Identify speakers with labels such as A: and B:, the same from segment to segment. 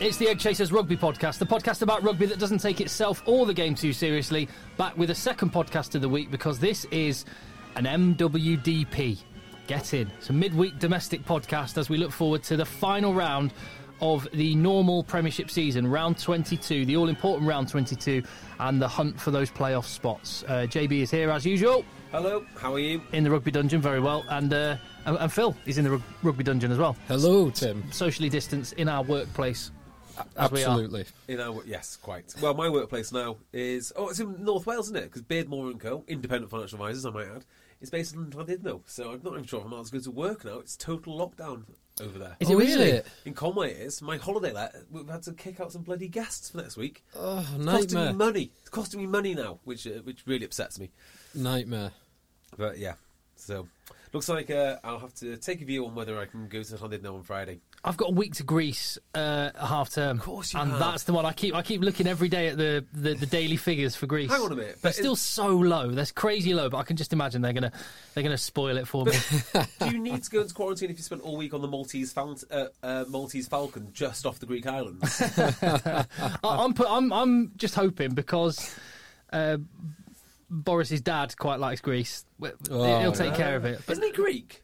A: It's the Egg Chasers Rugby Podcast, the podcast about rugby that doesn't take itself or the game too seriously. Back with a second podcast of the week because this is an MWDP. Get in. It's a midweek domestic podcast as we look forward to the final round of the normal Premiership season, round 22, the all important round 22, and the hunt for those playoff spots. Uh, JB is here as usual
B: Hello, how are you?
A: in the rugby dungeon, very well, and uh, and, and Phil is in the rug- rugby dungeon as well.
C: Hello, Tim.
A: Socially distanced in our workplace. As we are.
C: Absolutely.
B: In our yes, quite. Well, my workplace now is oh, it's in North Wales, isn't it? Because Beardmore and Co, independent financial advisors, I might add, is based in Llandudno. So I'm not even sure if I'm allowed to go to work now. It's total lockdown over there.
A: Is it
C: Oh, is
A: really?
C: it?
B: In Conway, it is. My holiday let we've had to kick out some bloody guests for next week.
C: Oh,
B: It's costing me money. It's costing me money now, which uh, which really upsets me.
C: Nightmare.
B: But yeah, so looks like uh, I'll have to take a view on whether I can go to Llandudno on Friday.
A: I've got a week to Greece, uh, half term. Of
B: course you
A: and
B: have.
A: that's the one I keep. I keep looking every day at the, the, the daily figures for Greece.
B: Hang on a minute,
A: they're still so low. They're crazy low, but I can just imagine they're gonna they're gonna spoil it for me.
B: Do you need to go into quarantine if you spent all week on the Maltese, Fal- uh, uh, Maltese Falcon just off the Greek islands?
A: I, I'm put, I'm I'm just hoping because uh, Boris's dad quite likes Greece.
C: Oh,
A: He'll take care of it. But
B: Isn't he Greek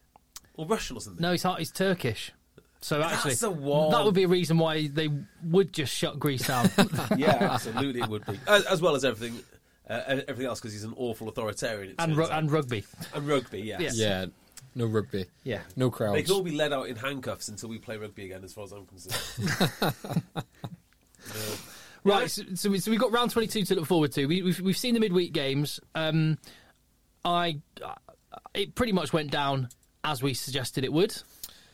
B: or Russian or something?
A: no, he's heart- he's Turkish. So actually,
B: That's the one.
A: that would be a reason why they would just shut Greece down.
B: Yeah, absolutely, it would be as, as well as everything, uh, everything else because he's an awful authoritarian. it
A: and
B: turns
A: ru-
B: out.
A: and rugby.
B: and rugby, yes.
A: Yeah.
C: Yeah. No rugby.
A: Yeah.
C: No crowds.
B: They
C: crowds.
B: can all be led out in handcuffs until we play rugby again, as far as I'm concerned. Uh,
A: Right, so, so, we, so we've got round 22 to look forward to. We, we've, we've seen the midweek games. Um, I, uh, it pretty much went down as we suggested it would.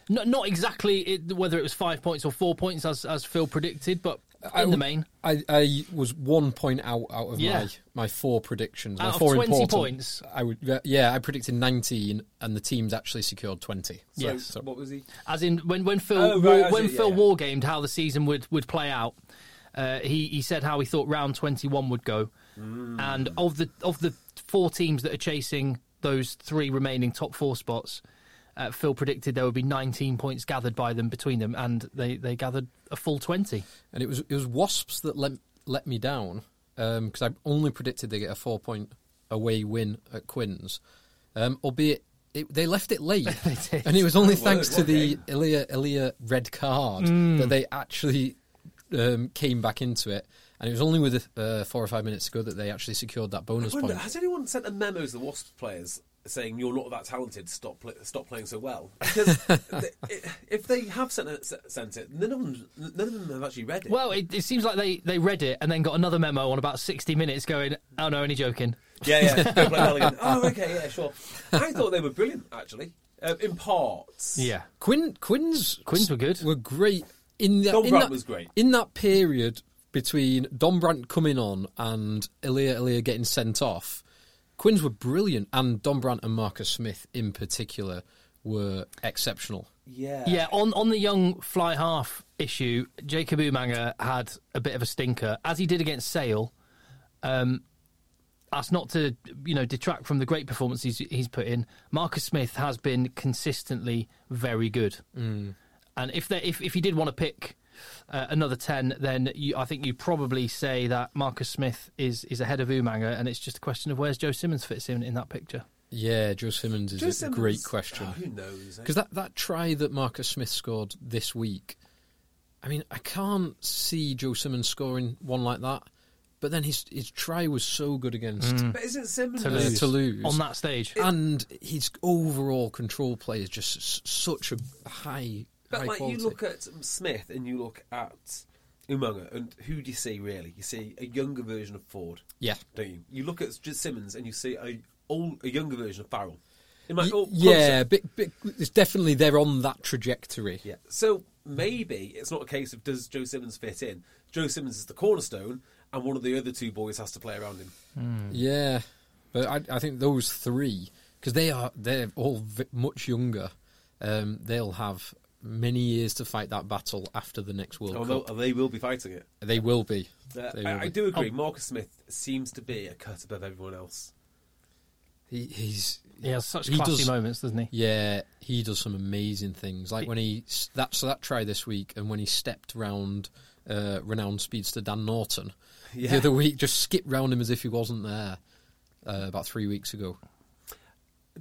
A: Not, not exactly it, whether it was five points or four points, as, as Phil predicted, but in
C: I
A: the main,
C: I, I was one point out out of
A: Yeah.
C: my my four predictions.
A: Out
C: my
A: of
C: four
A: 20
C: important,
A: points?
C: I would yeah, I predicted 19 and the teams actually secured 20.
B: so,
A: Yes.
B: what was he?
A: as in when when Phil
B: Oh, right,
A: war,
B: I
A: when
B: see, yeah,
A: Phil
B: yeah.
A: wargamed how the season would, would play out, uh, he he said how he thought round 21 would go,
B: Mm.
A: and of the of the four teams that are chasing those three remaining top four spots. Uh, Phil predicted there would be 19 points gathered by them between them, and they, they gathered a full 20.
C: And it was it was Wasps that let let me down because I only predicted they get a four point away win at Quins, um, albeit it, they left it late,
A: did.
C: and it was only
B: Oh,
C: thanks
B: word,
C: to the
B: game?
C: Elia Elia red card
A: Mm.
C: that they actually um, came back into it. And it was only with uh, four or five minutes ago that they actually secured that bonus
B: wonder,
C: point.
B: has anyone sent a memo to the Wasps players saying you're not that talented? Stop, pl- stop playing so well. Because th- if they have sent it, sent it, none of them, none of them have actually read it.
A: Well, it, it seems like they, they read it and then got another memo on about 60 minutes going, oh no, only joking.
B: Yeah, yeah. Go play well again. Oh, okay, yeah, sure. I thought they were brilliant, actually, uh, in parts.
A: Yeah.
C: Quinn Quinn's
A: Quins were good.
C: Were great in the
B: Dom
C: in
B: Brandt
C: that,
B: was great.
C: in that period between Dombrandt coming on and Elia Elia getting sent off. Quins were brilliant, and Dombrandt and Marcus Smith in particular were exceptional.
B: Yeah.
A: Yeah, on, on the young fly half issue, Jacob Umaga had a bit of a stinker, as he did against Sale. Um, that's not to you know detract from the great performances he's put in. Marcus Smith has been consistently very good, mm. And if they, if if you did want to pick uh, another ten, then you, I think you'd probably say that Marcus Smith is is ahead of Umaga, and it's just a question of where's Joe Simmonds fits in in that picture.
C: Yeah, Joe Simmonds is
B: Joe
C: a
B: Simmonds-
C: great question.
B: Oh, who knows? eh?
C: Because that, that try that Marcus Smith scored this week, I mean, I can't see Joe Simmonds scoring one like that. but then his his try was so good against
B: But isn't Simmonds
A: To
C: uh,
A: lose. On that stage.
C: and his overall control play is just s- such a high
B: But like
C: quality.
B: you look at Smith and you look at Umaga, and who do you see really? You see a younger version of Ford,
C: yeah,
B: don't you? You look at just Simmonds and you see a old, a younger version of Farrell. In my,
C: Y-
B: oh,
C: yeah,
B: closer.
C: bit, bit, it's definitely they're on that trajectory.
B: yeah. So maybe it's not a case of does Joe Simmonds fit in. Joe Simmonds is the cornerstone, and one of the other two boys has to play around him.
C: Yeah, but I, I think those three because they are they're all v- much younger. Um, they'll have many years to fight that battle after the next World
B: Although
C: Cup.
B: they will be fighting it.
C: They will be.
B: Uh,
C: They will
B: I, I do agree. Marcus Smith seems to be a cut above everyone else.
C: He, he's
A: He has such
C: he
A: classy
C: does-
A: moments, doesn't he?
C: Yeah, he does some amazing things. Like when he that so that try this week, and when he stepped round uh, renowned speedster Dan Norton
B: Yeah.
C: the other week, just skipped round him as if he wasn't there. Uh, about three weeks ago.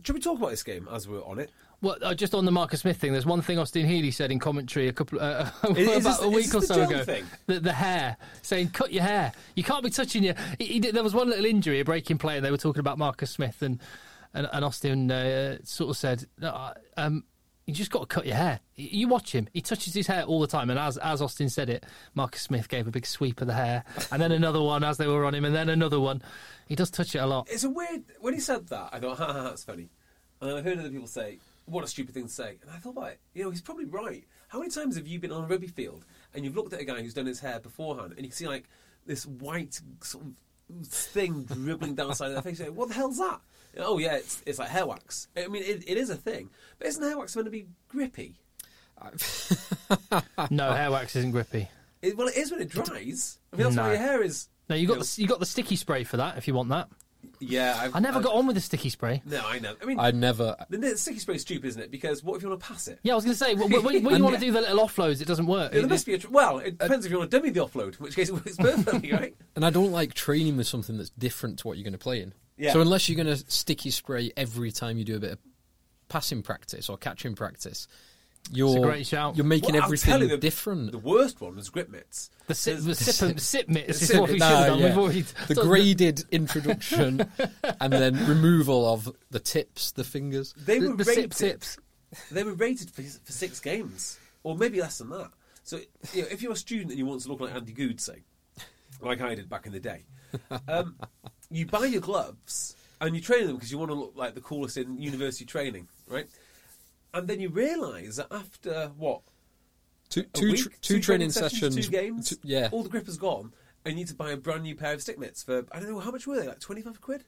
B: Should we talk about this game as we're on it?
A: Well, uh, just on the Marcus Smith thing, there's one thing Austin Healey said in commentary a couple uh, about
B: this-
A: a week or so ago. The, the hair, saying cut your hair. You can't be touching your. He, he did, there was one little injury, a breaking play, and they were talking about Marcus Smith, and and, and Austin uh, sort of said, um, "You just got to cut your hair." You watch him; he touches his hair all the time, and as as Austin said it, Marcus Smith gave a big sweep of the hair, and then another one as they were on him, and then another one. He does touch it a lot.
B: It's a weird. When he said that, I thought, ha ha, ha that's funny. And then I heard other people say, what a stupid thing to say. And I thought about it. You know, he's probably right. How many times have you been on a rugby field and you've looked at a guy who's done his hair beforehand and you can see like this white sort of thing dribbling down the side of their face? Go, what the hell's that? Oh, yeah, it's, it's like hair wax. I mean, it, it is a thing. But isn't hair wax meant to be grippy?
A: No, hair wax isn't grippy.
B: It, well, it is when it dries. I mean, that's why your hair is.
A: No, you got the, you got the sticky spray for that if you want that.
B: Yeah, I've,
A: I never
B: I've-
A: got on with the sticky spray.
B: No, I know. I mean,
C: I never.
B: the, the sticky spray is stupid, isn't it? Because what if you want to pass it?
A: Yeah, I was going to say, when, when, when you want to do the little offloads, it doesn't work.
B: Yeah,
A: It-
B: there must be a tr- well. It uh, depends if you want to dummy the offload, in which case it works perfectly, right?
C: And I don't like training with something that's different to what you're going to play in.
B: Yeah.
C: So unless you're going to sticky spray every time you do a bit of passing practice or catching practice, you're
A: great shout.
C: You're making
B: Well,
C: everything
B: you the,
C: different.
B: The worst one was grip mitts.
A: the sip, the
B: There's-
A: sip, sip mitts is what we
B: mitts.
A: should have done.
C: yeah.
A: We've already
C: the graded introduction and then removal of the tips, the fingers.
B: They
A: the,
B: were
A: the
B: rated.
A: tips.
B: They were rated for, for six games, or maybe less than that. So, you know, if you're a student and you want to look like Andy Goode, say, like I did back in the day, um, you buy your gloves and you train them because you want to look like the coolest in university training, right? And then you realise that after what
C: Two,
B: a
C: two,
B: week,
C: tr- two, training sessions,
B: two games,
C: two- yeah.
B: all the grip is gone, and you need to buy a brand new pair of stick mitts for I don't know how much were they, like twenty five quid.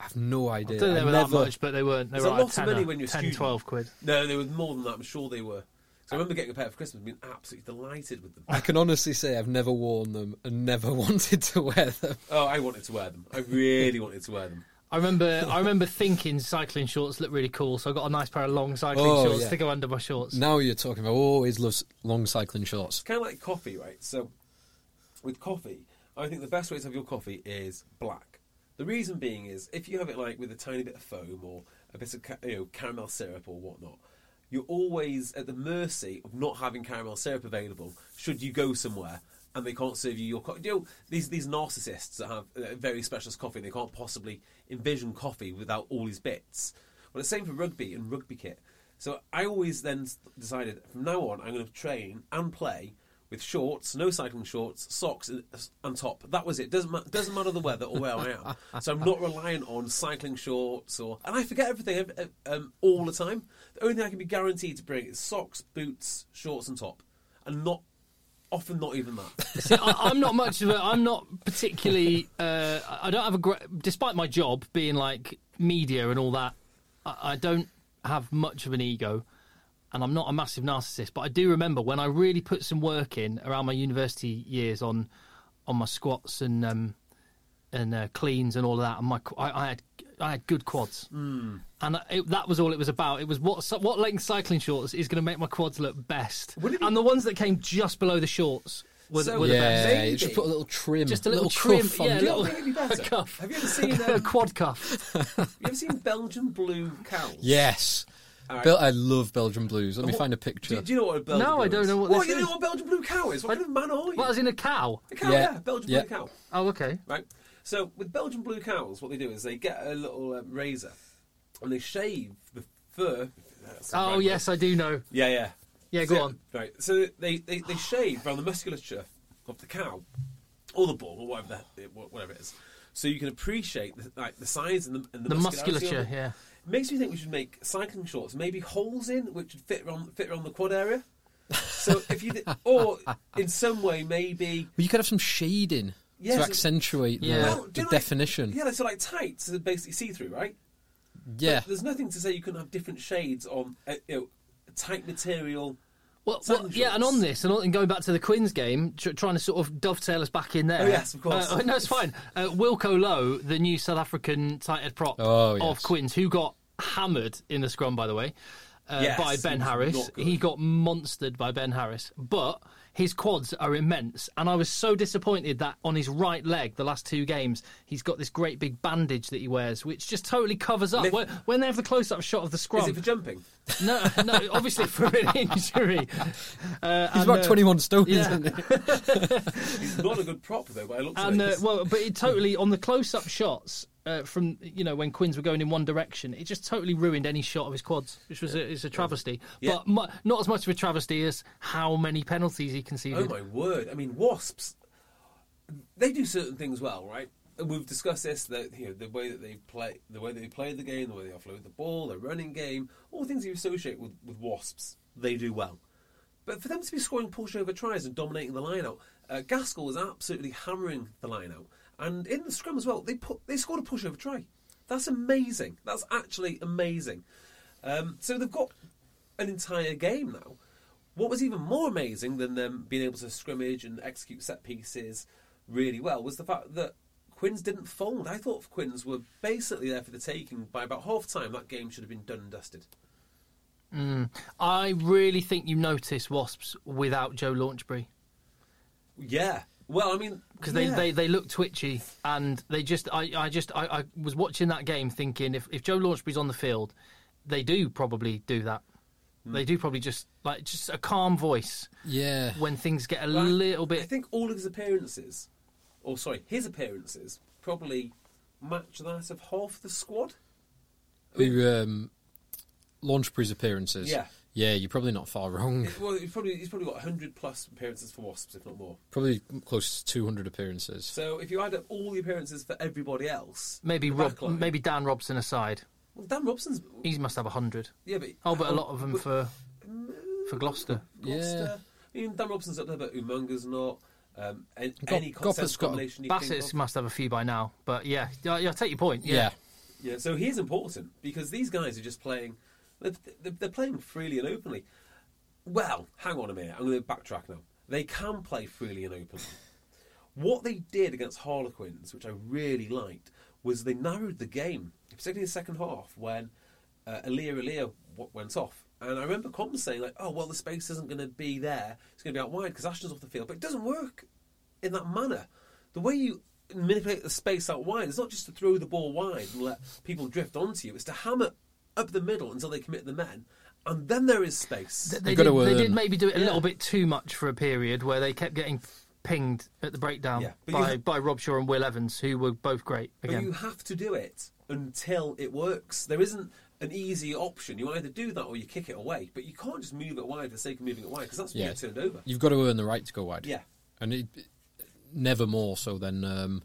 C: I have no
A: I
C: idea.
A: don't think they
C: I
A: were that much, but they weren't. They
B: There's
A: were
B: a
A: like
B: lot of money when you're
A: 10,
B: student.
A: 12 quid.
B: No, they were more than that. I'm sure they were. So I remember getting a pair for Christmas, and being absolutely delighted with them.
C: I can honestly say I've never worn them and never wanted to wear them.
B: Oh, I wanted to wear them. I really wanted to wear them.
A: I remember, I remember thinking cycling shorts look really cool, so I got a nice pair of long cycling
C: Oh,
A: shorts
C: yeah.
A: to go under my shorts.
C: Now you're talking about always loves long cycling shorts.
B: It's kind of like coffee, right? So with coffee, I think the best way to have your coffee is black. The reason being is if you have it like with a tiny bit of foam or a bit of you know caramel syrup or whatnot, you're always at the mercy of not having caramel syrup available. Should you go somewhere and they can't serve you your coffee, you know these these narcissists that have uh, very specialist coffee, they can't possibly envision coffee without all these bits. Well, it's the same for rugby and rugby kit. So I always then decided from now on I'm going to train and play with shorts, no cycling shorts, socks, and, and top. That was it. Doesn't ma- doesn't matter the weather or where I am. So I'm not reliant on cycling shorts or and I forget everything ev- ev- um, all the time. The only thing I can be guaranteed to bring is socks, boots, shorts, and top, and not often not even that.
A: See, I, I'm not much of a. I'm not particularly. Uh, I don't have a great. Despite my job being like media and all that, I, I don't have much of an ego, and I'm not a massive narcissist. But I do remember when I really put some work in around my university years on on my squats and um, and uh, cleans and all of that. And my I, I had I had good quads,
B: Hmm.
A: and it, that was all it was about. It was what what length cycling shorts is going to make my quads look best,
B: Would it be-
A: and the ones that came just below the shorts were, the-
B: So-
A: were the
C: yeah,
A: best.
B: Maybe.
C: you should put a little trim,
A: Just a little, trim,
C: cuff on
A: yeah, a
C: it.
B: Do you know
A: little
B: what I think it'd be better?
A: cuff.
B: Have you ever seen
A: a
B: um,
A: quad cuff.
B: Have you ever seen Belgian blue cows?
C: Yes,
B: All right.
C: Bel- I love Belgian blues. Let me find a picture.
B: do you know what a Belgian
A: No,
B: blue
A: I don't know what
B: What,
A: this
B: you
A: is.
B: know what a Belgian blue cow is? What, kind of man are you?
A: What, as in a cow?
B: a cow,
C: Yeah.
B: yeah. Belgian
C: Yeah.
B: blue cow.
A: Oh, okay.
B: Right. So with Belgian blue cows, what they do is they get a little um, razor and they shave the fur.
A: Oh,
B: right
A: yes, I do know.
B: Yeah, yeah.
A: Yeah, go
B: So-
A: on.
B: Right. So they, they, they shave around the musculature of the cow or the bull or whatever the, whatever it is, so you can appreciate the, like the size and the, and the,
A: The
B: muscularity of
A: musculature,
B: it.
A: yeah.
B: It makes me think we should make cycling shorts, maybe holes in which would fit around fit around the quad area. So if you did, or in some way maybe
C: Well, you could have some shading
B: Yes,
C: to
B: it-
C: accentuate the,
A: Yeah.
B: Well, do
C: the
B: like-
C: definition.
B: Yeah, they're so like tights, so basically see through, right?
C: Yeah.
B: But there's nothing to say you couldn't have different shades on uh, you know, tight material.
A: Well, well, yeah, and on this, and, on, and going back to the Quins game, tr- trying to sort of dovetail us back in there.
B: Oh, yes, of course.
A: Uh, no, it's fine. Uh, Wilco Louw, the new South African tight head prop
C: Oh,
A: of
C: yes.
A: Quins, who got hammered in the scrum, by the way, uh,
B: Yes,
A: by Ben Harris. He got monstered by Ben Harris, but his quads are immense, and I was so disappointed that on his right leg, the last two games, he's got this great big bandage that he wears, which just totally covers up.
B: Lift-
A: When, when they have the close-up shot of the scrum,
B: Is it for jumping?
A: no, no, obviously for an injury. Uh,
C: He's
A: and,
C: about
A: uh,
C: 21 stone,
A: yeah.
C: isn't he?
B: He's not a good prop though, by looks
A: And
B: of
A: uh, well, but it totally on the close-up shots uh, from you know when Quins were going in one direction, it just totally ruined any shot of his quads, which was a, it's a travesty.
B: Yeah.
A: But mu- not as much of a travesty as how many penalties he conceded.
B: Oh my word! I mean, wasps. They do certain things well, right? And we've discussed this. That you know the way that they play, the way they play the game, the way they offload the ball, their running game, all things you associate with, with wasps, they do well. But for them to be scoring pushover tries and dominating the line out, uh, Gaskell was absolutely hammering the line out, and in the scrum as well, they put they scored a pushover try. That's amazing. That's actually amazing. Um, so they've got an entire game now. What was even more amazing than them being able to scrimmage and execute set pieces really well was the fact that Quins didn't fold. I thought Quins were basically there for the taking by about half time. That game should have been done and dusted.
A: I really think you notice Wasps without Joe Launchbury
B: Yeah. Well, I mean,
A: because
B: yeah.
A: they, they, they look twitchy and they just I, I just I, I was watching that game thinking if, if Joe Launchbury's on the field, they do probably do that.
B: Hmm.
A: They do probably just like just a calm voice
C: Yeah.
A: when things get a
B: Well, I-
A: little
B: I think all of his appearances, or sorry, his appearances probably match that of half the squad.
C: Who, um, Launchbury's appearances.
B: Yeah.
C: Yeah, you're probably not far wrong.
B: Well, he's probably he's probably got hundred plus appearances for Wasps, if not more.
C: Probably close to 200 appearances.
B: So if you add up all the appearances for everybody else,
A: Maybe Rob,
B: backline-
A: maybe Dan Robson aside.
B: Well, Dan Robson's
A: He must have a hundred.
B: yeah, but
A: Oh, but a lot of them
B: but-
A: for for Gloucester.
B: Gloucester. I mean, Dan Robson's up there, but Umaga's not. Um, any,
C: Gop-
B: any Gopperth's
C: got a-
B: combination
A: Bassett's must have a few by now. But yeah, yeah, yeah I take your point.
C: Yeah.
A: Yeah.
B: Yeah, so he's important because these guys are just playing. They're, playing freely and openly. Well, hang on a minute. I'm going to backtrack now. They can play freely and openly. What they did against Harlequins, which I really liked, was they narrowed the game, particularly in the second half when uh, Elia Elia w- went off. And I remember Compton saying, like, oh, well, the space isn't going to be there. It's going to be out wide because Ashton's off the field. But it doesn't work in that manner. The way you manipulate the space out wide is not just to throw the ball wide and let people drift onto you, it's to hammer up the middle until they commit the men. And then there is space.
A: They,
C: You've
A: did, they did maybe do it a
B: Yeah.
A: little bit too much for a period where they kept getting pinged at the breakdown
B: Yeah,
A: by,
B: you-
A: by Rob Shaw and Will Evans, who were both great
B: But you have to do it until it works. There isn't an easy option. You either do that or you kick it away. But you can't just move it wide for the sake of moving it wide because that's when
C: Yeah.
B: you get turned over.
C: You've got to earn the right to go wide.
B: Yeah.
C: And it, never more so than um,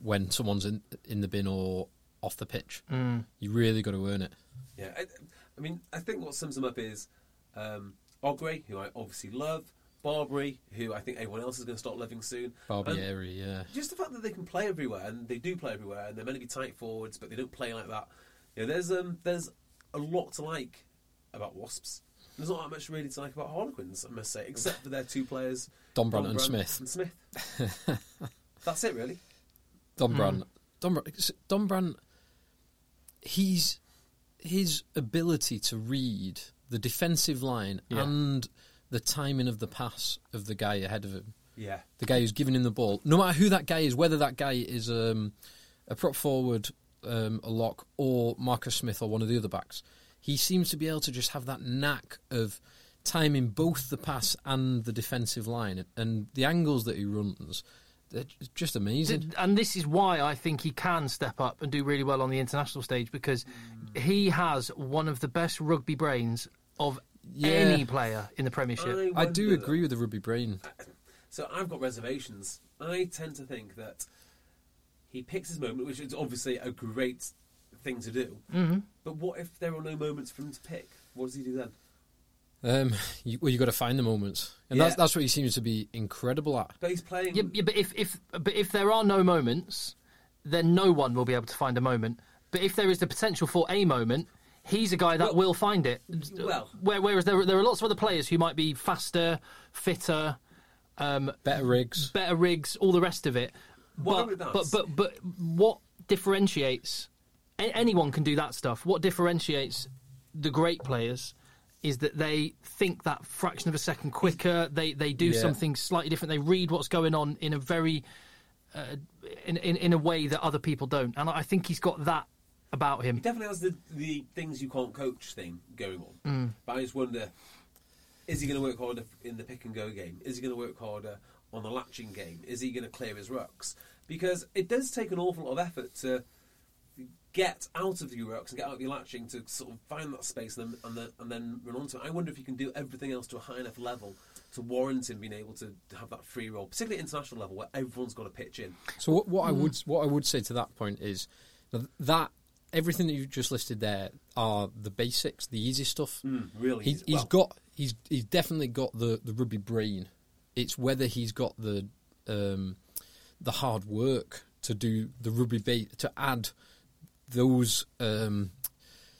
C: when someone's in, in the bin or off the pitch. Mm. You really got to earn it.
B: Yeah, I, I mean, I think what sums them up is um, Ogre, who I obviously love, Barbeary, who I think everyone else is going to start loving soon. and
C: Barbeary, yeah.
B: Just the fact that they can play everywhere, and they do play everywhere, and they're meant to be tight forwards, but they don't play like that. You know, there's um, there's a lot to like about Wasps. There's not that much really to like about Harlequins, I must say, except for their two players,
C: Dombrandt and Smith.
B: And Smith. That's it, really.
C: Dombrandt. Don, Brandt- Don he's his ability to read the defensive line
A: Yeah.
C: and the timing of the pass of the guy ahead of him.
B: Yeah.
C: The guy who's giving him the ball, no matter who that guy is, whether that guy is um, a prop forward, um, a lock, or Marcus Smith or one of the other backs, he seems to be able to just have that knack of timing both the pass and the defensive line, and the angles that he runs. They're just amazing.
A: And this is why I think he can step up and do really well on the international stage because he has one of the best rugby brains of
C: Yeah.
A: any player in the Premiership.
C: I do agree with the rugby brain.
B: So I've got reservations. I tend to think that he picks his moment, which is obviously a great thing to do. Mm-hmm. But what if there are no moments for him to pick? What does he do then?
C: Um, you, well, you got to find the moments, and
B: Yeah.
C: that's that's what he seems to be incredible at.
B: But he's playing.
A: Yeah, yeah, but if, if but if there are no moments, then no one will be able to find a moment. But if there is the potential for a moment, he's a guy that
B: Well-
A: will find it.
B: well-
A: Where, whereas there there are lots of other players who might be faster, fitter, um,
C: Better rigs.
A: better rigs, all the rest of it.
B: What
A: But, but but but what differentiates? a- Anyone can do that stuff. What differentiates the great players is that they think that fraction of a second quicker. They they do
C: Yeah.
A: something slightly different. They read what's going on in a very uh, in, in in a way that other people don't. And I think he's got that about him.
B: He definitely has the, the things you can't coach thing going on.
A: Mm.
B: But I just wonder is he going to work harder in the pick and go game? Is he going to work harder on the latching game? Is he going to clear his rucks? Because it does take an awful lot of effort to get out of your rucks and get out of your latching to sort of find that space and then, and then, and then run onto it. I wonder if you can do everything else to a high enough level to warrant him being able to have that free roll, particularly at international level where everyone's got to pitch in.
C: So what, what I would what I would say to that point is that- everything that you've just listed there are the basics, the easy stuff.
B: really
C: he, he's
B: Well-
C: got he's he's definitely got the the rugby brain. It's whether he's got the um, the hard work to do the rugby bait to add those um,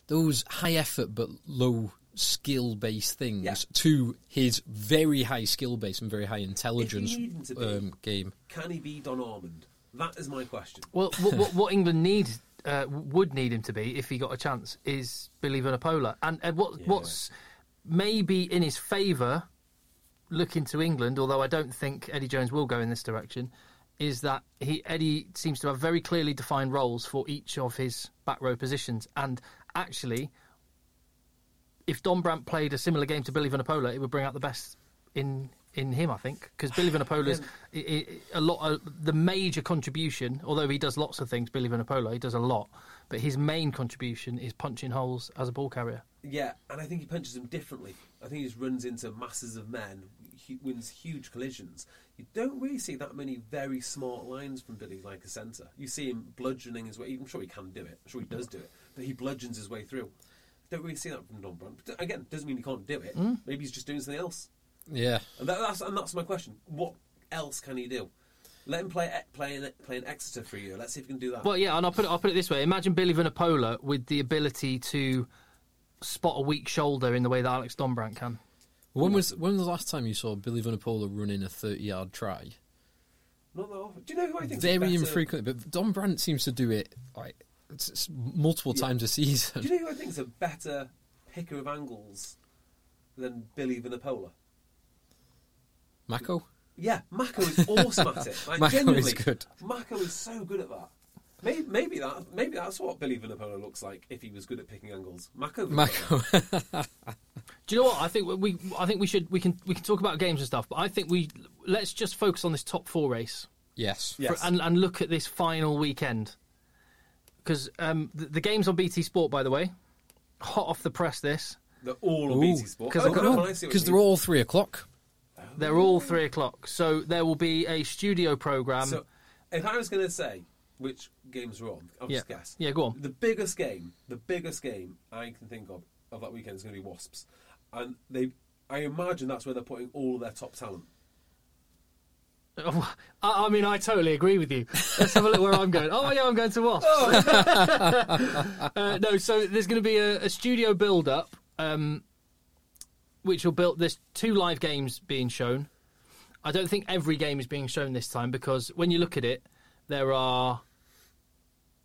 C: those high effort but low skill based things
B: Yeah.
C: to his very high skill base and very high intelligence
B: need him to be-
C: um, game.
B: Can he be Don Armand? That is my question.
A: Well, what, what, what England need uh, would need him to be if he got a chance is Billy Vunipola, and, and what what's maybe in his favour, looking to England, although I don't think Eddie Jones will go in this direction, is that he Eddie seems to have very clearly defined roles for each of his back row positions, and actually, if Dombrandt played a similar game to Billy Vunipola, it would bring out the best in in him, I think, because Billy Vunipola's a lot of the major contribution. Although he does lots of things, Billy Vunipola, he does a lot, but his main contribution is punching holes as a ball carrier.
B: Yeah, and I think he punches them differently. I think he just runs into masses of men, wins huge collisions. You don't really see that many very smart lines from Billy like a centre. You see him bludgeoning his way. I'm sure he can do it. I'm sure he does do it, but he bludgeons his way through. Don't really see that from Don. But again, doesn't mean he can't do it. Hmm? Maybe he's just doing something else.
C: Yeah,
B: And, that, that's and that's my question. What else can he do? Let him play play play in Exeter for you. Let's see if he can do that.
A: Well, yeah, and I'll put it, I'll put it this way: Imagine Billy Vunipola with the ability to spot a weak shoulder in the way that Alex Dombrandt can.
C: When was when was the last time you saw Billy Vunipola running a thirty yard try?
B: Not that often. Do you know who I think?
C: Very infrequently, but Dombrandt seems to do it like it's, it's multiple times a season.
B: Do you know who I think is a better picker of angles than Billy Vunipola?
C: Mako.
B: Yeah, Mako is awesome at it. Like,
C: Mako is good.
B: Mako is so good at that. Maybe, maybe that maybe that's what Billy Vunipola looks like if he was good at picking angles. Mako. Vunipola.
C: Mako.
A: Do you know what? I think we, I think we should, we can, we can talk about games and stuff, but I think we let's just focus on this top four race.
C: yes.
A: For-
B: Yes.
A: and, and look at this final weekend. Because um, the, the game's on BT Sport, by the way. Hot off the press, this.
B: They're all on BT Sport.
A: 'Cause
B: Oh,
A: they're-
B: come on, I see what
C: Because they're all three o'clock.
A: They're all three o'clock. So there will be a studio programme.
B: So, if I was going to say which games are on, I'll
A: yeah.
B: just guess.
A: Yeah, go on.
B: The biggest game, the biggest game I can think of of that weekend is going to be Wasps, and they. I imagine that's where they're putting all their top talent.
A: I, I mean, I totally agree with you. Let's have a look where I'm going. Oh, yeah, I'm going to Wasps. uh, no, so there's going to be a, a studio build up, um, which will build. There's two live games being shown. I don't think every game is being shown this time because when you look at it, there are.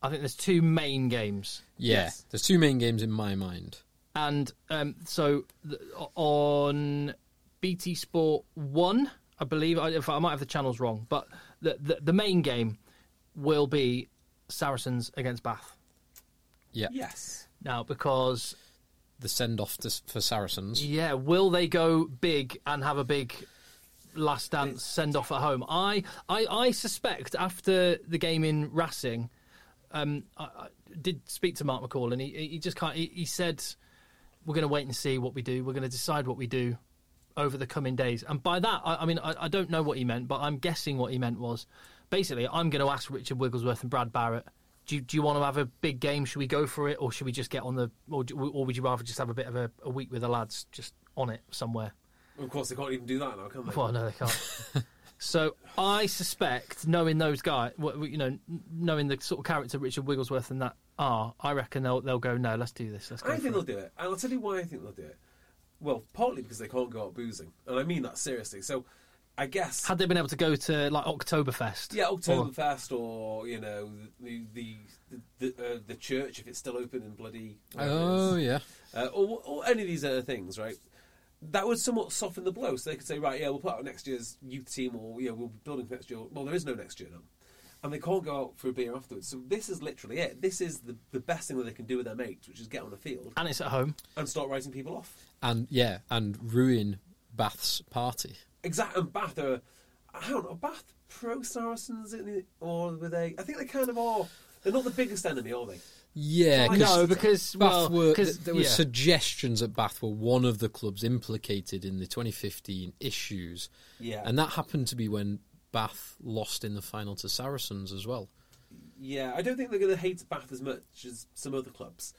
A: I think there's two main games.
C: Yeah.
B: Yes.
C: There's two main games in my mind.
A: And um, so th- on BT Sport One, I believe I, if I might have the channels wrong, but the, the the main game will be Saracens against Bath.
C: Yeah.
B: Yes.
A: Now, because
C: the send off for Saracens.
A: Yeah, will they go big and have a big last dance send off at home? I, I, I suspect after the game in Racing, um, I, I did speak to Mark McCall and he, he just can't. He, he said, "We're going to wait and see what we do. We're going to decide what we do over the coming days." And by that, I, I mean I, I don't know what he meant, but I'm guessing what he meant was basically I'm going to ask Richard Wigglesworth and Brad Barritt do you, do you want to have a big game? Should we go for it, or should we just get on the, or, or would you rather just have a bit of a, a week with the lads, just on it somewhere?
B: Of course, they can't even do that now, can they?
A: Well, no, they can't. so I suspect, knowing those guys, you know, knowing the sort of character Richard Wigglesworth and that are, I reckon they'll they'll go. No, let's do this. Let's go.
B: I think they'll do it, and I'll tell you why I think they'll do it. Well, partly because they can't go out boozing, and I mean that seriously. So I guess
A: had they been able to go to like Oktoberfest,
B: yeah, Oktoberfest, or, or you know the the the, uh, the, church if it's still open in bloody
C: oh yeah,
B: uh, or, or any of these other things, right? That would somewhat soften the blow, so they could say, right, yeah, we'll put out next year's youth team, or yeah, we'll be building next year. Well, there is no next year now, and they can't go out for a beer afterwards. So this is literally it. This is the the best thing that they can do with their mates, which is get on the field
A: and it's at home
B: and start writing people off,
C: and yeah, and ruin Bath's party.
B: Exactly, and Bath are. I don't know, Bath pro Saracens, or were they? I think they kind of are. They're not the biggest enemy, are they?
C: Yeah,
A: no, because
C: Bath
A: well,
C: were, there
A: yeah.
C: were suggestions that Bath were one of the clubs implicated in the 2015 issues.
B: Yeah,
C: and that happened to be when Bath lost in the final to Saracens as well.
B: Yeah, I don't think they're going to hate Bath as much as some other clubs,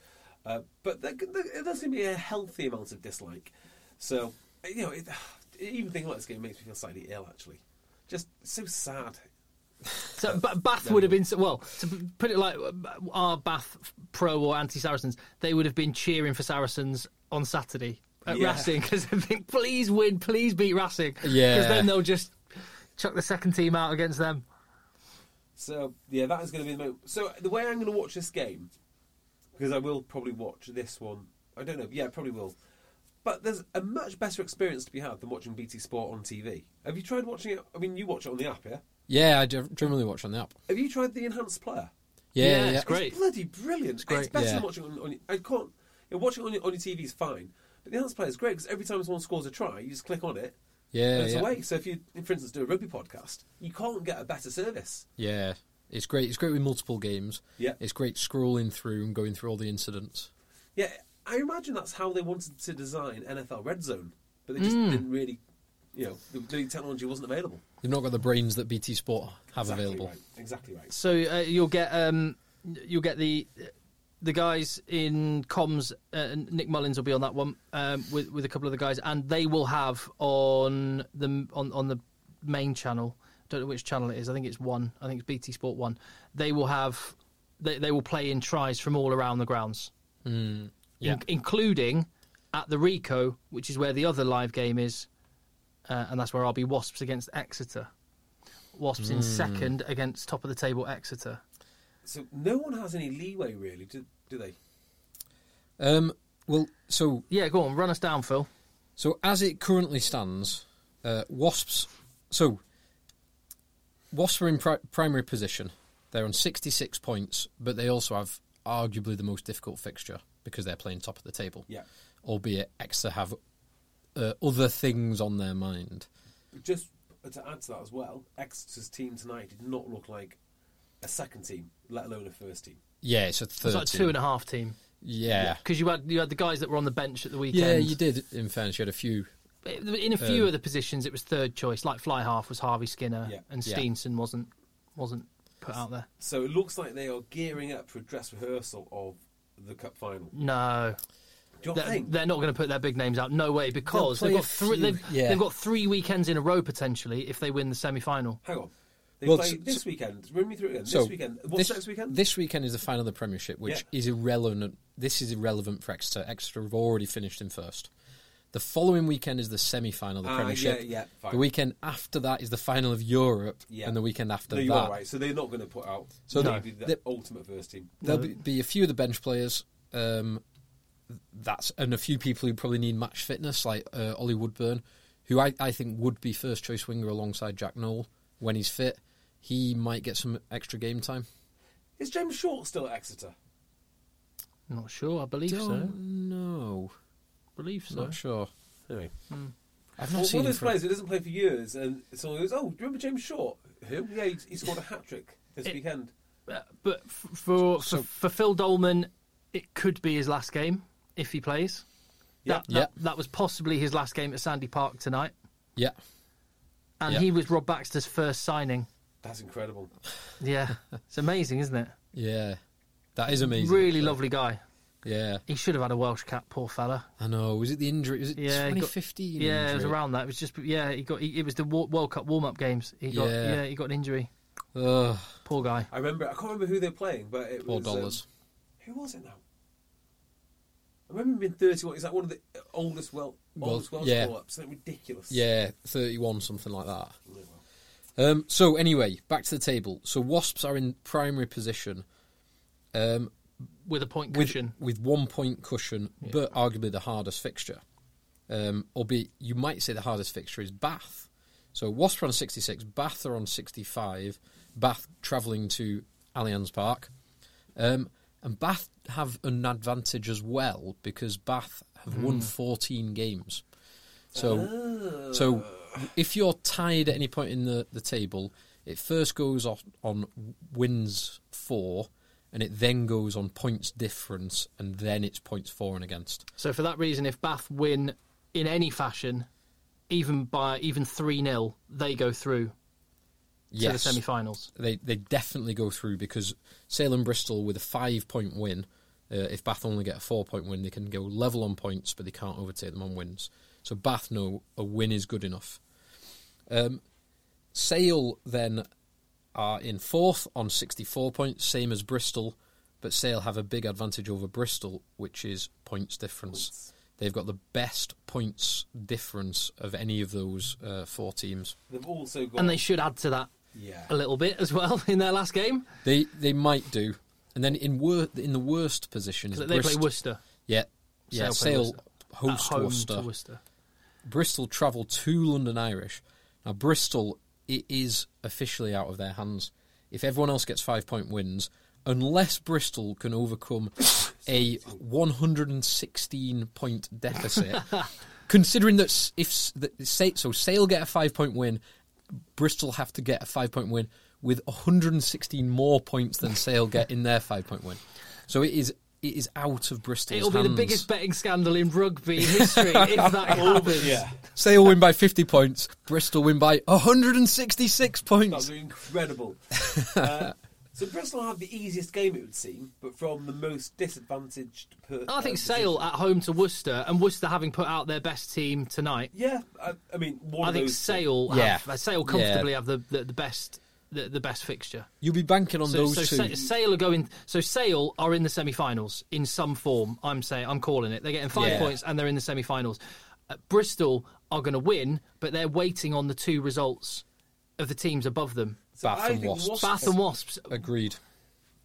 B: uh, but there, there, does seem to be a healthy amount of dislike. So you know, it, even thinking about this game makes me feel slightly ill. Actually, just so sad.
A: So, Bath would have been well. To put it like uh, our Bath pro or anti Saracens, they would have been cheering for Saracens on Saturday at yeah. Racing because they think, please win, please beat Racing.
C: Yeah,
A: because then they'll just chuck the second team out against them.
B: So yeah, that is going to be the moment. So the way I'm going to watch this game, because I will probably watch this one. I don't know. Yeah, probably will. But there's a much better experience to be had than watching BT Sport on TV. Have you tried watching it? I mean, you watch it on the app, yeah?
C: Yeah, I generally watch on the app.
B: Have you tried the enhanced player?
C: Yeah,
A: yeah,
C: yeah.
A: it's great.
B: It's bloody brilliant. It's,
A: great.
B: it's better
C: yeah.
B: than watching it on, on. I can't. You know, watching on your, on your TV is fine, but the enhanced player is great because every time someone scores a try, you just click on it.
C: Yeah,
B: and it's
C: yeah.
B: away. So if you, for instance, do a rugby podcast, you can't get a better service.
C: Yeah, it's great. It's great with multiple games.
B: Yeah,
C: it's great scrolling through and going through all the incidents.
B: Yeah, I imagine that's how they wanted to design NFL Red Zone, but they just mm. didn't really, you know, the, the, technology wasn't available.
C: You've not got the brains that BT Sport have
B: exactly
C: available.
B: Right. Exactly right.
A: So uh, you'll get um, you'll get the the guys in comms. Uh, Nick Mullins will be on that one um, with with a couple of the guys, and they will have on the on on the main channel. Don't know which channel it is. I think it's one. I think it's BT Sport one. They will have they they will play in tries from all around the grounds.
C: Mm.
A: yeah. in- including at the Ricoh, which is where the other live game is, uh, and that's where I'll be Wasps against Exeter. Wasps in second against top of the table Exeter.
B: So no one has any leeway, really, do, do they?
C: Um, well, so
A: Yeah, go on, run us down, Phil.
C: So as it currently stands, uh, Wasps. So Wasps are in pri- primary position. They're on 66 points, but they also have arguably the most difficult fixture because they're playing top of the table.
B: Yeah.
C: Albeit Exeter have uh, other things on their mind.
B: Just to add to that as well, Exeter's team tonight did not look like a second team, let alone a first team.
C: Yeah, it's a third.
A: It's like
C: team.
A: two and a half team
C: Yeah.
A: because you had you had the guys that were on the bench at the weekend.
C: Yeah, you did. In fairness, you had a few.
A: In a few
C: Um,
A: of the positions, it was third choice. Like fly half was Harvey Skinner,
B: Yeah.
A: and
C: Yeah.
A: Steenson wasn't wasn't put out there.
B: So it looks like they are gearing up for a dress rehearsal of the cup final.
A: No,
B: Do you
A: they're,
B: think?
A: they're not going to put their big names out. No way, because they've
C: a
A: got three. They've,
C: yeah.
A: they've got three weekends in a row potentially if they win the semi final.
B: Hang on. They
C: Well,
B: play
C: so-
B: this weekend. Run me through again.
C: So
B: this weekend. What's next weekend?
C: This weekend is the final of the Premiership, which
B: Yeah.
C: is irrelevant. This is irrelevant for Exeter. Exeter have already finished in first. The following weekend is the semi-final of the
B: Ah,
C: Premiership.
B: yeah, yeah, fine.
C: The weekend after that is the final of Europe,
B: Yeah.
C: and the weekend after
B: no,
C: that
B: are right. So they're not going to put out
C: So
B: so
C: the-
B: maybe the,
C: the-
B: ultimate first team.
C: there'll be, be a few of the bench players. Um, that's and a few people who probably need match fitness, like uh, Ollie Woodburn, who I, I think would be first choice winger alongside Jack Nowell when he's fit. He might get some extra game time.
B: Is James Short still at Exeter?
A: Not sure. I believe so.
C: Don't know.
A: Believe so.
C: Not sure.
B: Anyway,
C: I've
B: well,
C: not seen
B: one
C: him
B: of those players who doesn't play for years, and someone goes, "Oh, do you remember James Short? Who? Yeah, he, he scored a hat trick this
A: It-
B: weekend."
A: Uh, But f- for,
C: So-
A: for for Phil Dolman, it could be his last game if he plays.
B: Yeah.
A: That, that,
C: Yeah.
A: that was possibly his last game at Sandy Park tonight,
C: Yeah.
A: and
C: Yeah.
A: he was Rob Baxter's first signing.
B: That's incredible.
A: Yeah, it's amazing, isn't it?
C: Yeah. That is amazing.
A: Really
C: actually.
A: lovely guy.
C: Yeah.
A: He should have had a Welsh cap, poor fella.
C: I know. Was it the injury? Was it
A: Yeah, he got-
C: 2015?
A: Yeah, it was around that. It was just yeah, he got he, it was the World Cup warm up games. He got
C: Yeah.
A: yeah. he got an injury.
C: Ugh,
A: Poor guy.
B: I remember. I can't remember who they're playing, but it
C: four
B: was um,
C: dollars.
B: who was it now? I remember being thirty-one. Is that one of the oldest well,
C: Well,
B: oldest Welsh
C: yeah.
B: call-ups? Something ridiculous.
C: yeah, 31, something like that.
B: Yeah, well.
C: Um, so anyway, back to the table. So Wasps are in primary position um,
A: With a point
C: with
A: cushion.
C: with one point cushion, but arguably the hardest fixture. Um, albeit you might say the hardest fixture is Bath. So Wasps are on 66, Bath are on 65. Bath travelling to Allianz Park, um, and Bath have an advantage as well because Bath have won hmm. 14 games. So, oh. so if you're tied at any point in the, the table, it first goes off on wins four, and it then goes on points difference, and then it's points for and against.
A: So for that reason, if Bath win in any fashion, even by even three 0 they go through to
C: Yes,
A: the semi-finals.
C: they they definitely go through because Sale and Bristol with a five point win. Uh, if Bath only get a four point win, they can go level on points, but they can't overtake them on wins. So Bath know a win is good enough. Um, Sale then are in fourth on 64 points, same as Bristol, but Sale have a big advantage over Bristol, which is points difference. They've got the best points difference of any of those uh, four teams.
B: They've also got.
A: And they should add to that
B: yeah.
A: a little bit as well in their last game.
C: They they might do, and then in wor- in the worst position is
A: They play Worcester.
C: Yeah, yeah.
A: Sale
C: Sale
A: Worcester.
C: host
A: at home
C: Worcester.
A: to Worcester.
C: Bristol travel to London Irish. Now Bristol it is officially out of their hands. If everyone else gets five point wins, unless Bristol can overcome a 116 point deficit, considering that if s- that say, so Sale get a five point win, Bristol have to get a five point win with 116 more points than Sale get in their five point win. So it is it is out of Bristol.
A: It'll be the biggest betting scandal in rugby history if that happens.
B: Yeah.
C: Sale win by 50 points. Bristol win by 166 points.
B: That
C: points.
B: was incredible. uh, so Bristol had the easiest game, it would seem, but from the most disadvantaged. Per-
A: I think
B: uh,
A: Sale at home to Worcester, and Worcester having put out their best team tonight.
B: Yeah, I, I mean, one
A: I
B: of
A: think
B: those.
A: Sale,
C: Yeah.
A: have, uh, Sale comfortably have the, the, the best the, the best fixture.
C: You'll be banking on
A: So,
C: those
A: so
C: two.
A: Sa- Sale are going. So Sale are in the semi-finals in some form. I'm saying I'm calling it. They're getting five
C: Yeah.
A: points and they're in the semi-finals. Uh, Bristol are going to win, but they're waiting on the two results of the teams above them.
B: So
C: Bath
B: I
C: and
B: think
C: Wasps.
A: Bath and Wasps,
C: Agreed.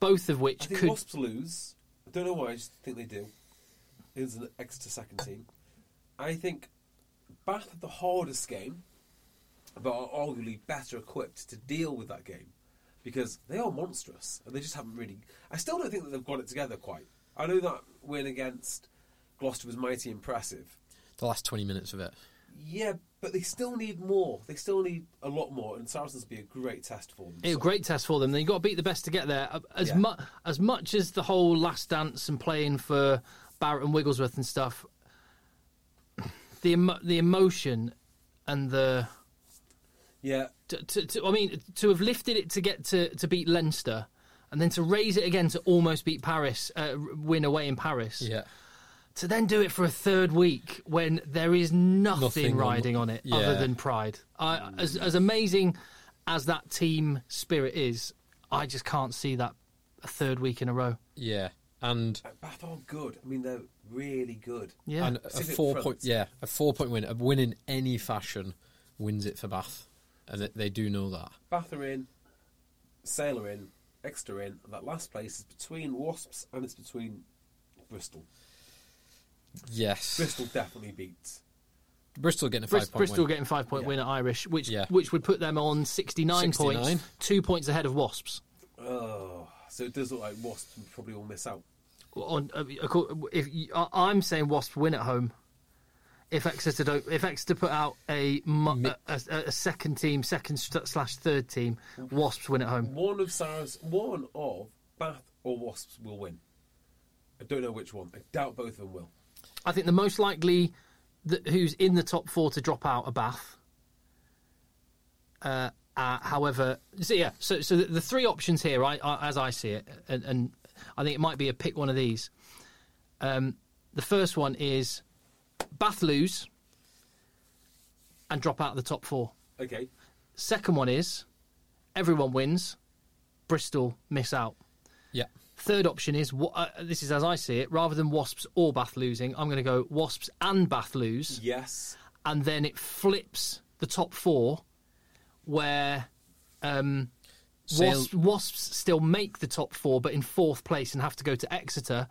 A: both of
B: I
A: which
B: think
A: could.
B: Wasps lose. I don't know why. I just think they do. It's an Exeter second team. I think Bath have the hardest game, but are arguably better equipped to deal with that game because they are monstrous and they just haven't really. I still don't think that they've got it together quite. I know that win against Gloucester was mighty impressive.
C: The last 20 minutes of it.
B: Yeah, but they still need more. They still need a lot more, and Saracens would be a great test for them.
A: It's a great test for them. Then you got to beat the best to get there. Uh, As
B: Yeah.
A: mu- as much as the whole last dance and playing for Barritt and Wigglesworth and stuff, the emo- the emotion and the
B: Yeah,
A: to, to, to, I mean, to have lifted it to get to, to beat Leinster, and then to raise it again to almost beat Paris, uh, win away in Paris,
C: Yeah.
A: To then do it for a third week when there is nothing,
C: Nothing
A: riding on, it
C: yeah.
A: other than pride. I, as, as amazing as that team spirit is, I just can't see that a third week in a row.
C: Yeah. And
B: Bath are good. I mean, they're really good.
A: Yeah,
C: and a four
B: front.
C: point yeah a four point win a win in any fashion wins it for Bath and they, they do know that
B: Bath are in, Sale are in, Exeter in, that last place is between Wasps and it's between Bristol.
C: Yes
B: Bristol definitely beats.
C: Bristol getting a
A: Bris-
C: five point
A: Bristol
C: win.
A: getting five point
B: Yeah.
A: win at Irish, which
C: Yeah.
A: which would put them on sixty nine
C: 69.
A: points, two points ahead of Wasps.
B: Oh, so it does look like Wasps would probably all miss out.
A: on uh, if you, I- I'm saying Wasps win at home. If Exeter don't, if Exeter put out a a, a, a second team, second slash third team, Wasps win at home.
B: One of Sarah's, one of Bath or Wasps will win. I don't know which one. I doubt both of them will.
A: I think the most likely that who's in the top four to drop out are Bath. Uh, uh, however, so yeah, so so the, the three options here, I, I, as I see it, and, and I think it might be a pick one of these. Um, the first one is Bath lose and drop out of the top four.
B: Okay.
A: Second one is everyone wins, Bristol miss out.
C: Yeah.
A: Third option is uh, this is as I see it. Rather than Wasps or Bath losing, I'm going to go Wasps and Bath lose,
B: Yes.
A: and then it flips the top four, where um, Wasps, Wasps still make the top four, but in fourth place and have to go to Exeter,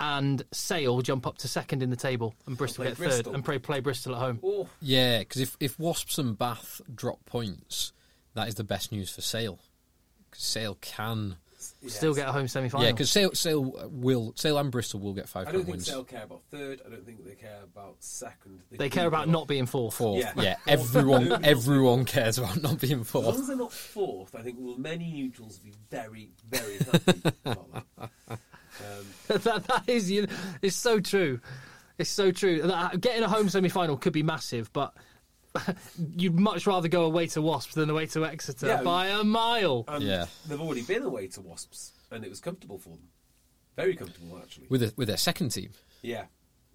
A: and Sale jump up to second in the table, and Bristol get third,
B: Bristol.
A: and play play Bristol at home.
B: Oh,
C: Yeah, because if, if Wasps and Bath drop points, that is the best news for Sale. Because Sale can.
A: Still get a home semi final.
C: Yeah, because Sale, Sale will Sale and Bristol will get five
B: I don't think
C: wins.
B: Sale care about third. I don't think they care about second.
A: they care about not being fourth.
C: Fourth,
B: Yeah.
C: yeah. everyone everyone cares about not being
B: As long
C: fourth.
B: as they're not fourth, I think will many neutrals be very, very happy about that. Um,
A: that, that is you. It's so true. It's so true. That- Getting a home semi final could be massive, but you'd much rather go away to Wasps than away to Exeter
B: Yeah.
A: by a mile.
B: and
C: Yeah.
B: they've already been away to Wasps, and it was comfortable for them. Very comfortable, actually.
C: With a, with their second team,
B: Yeah.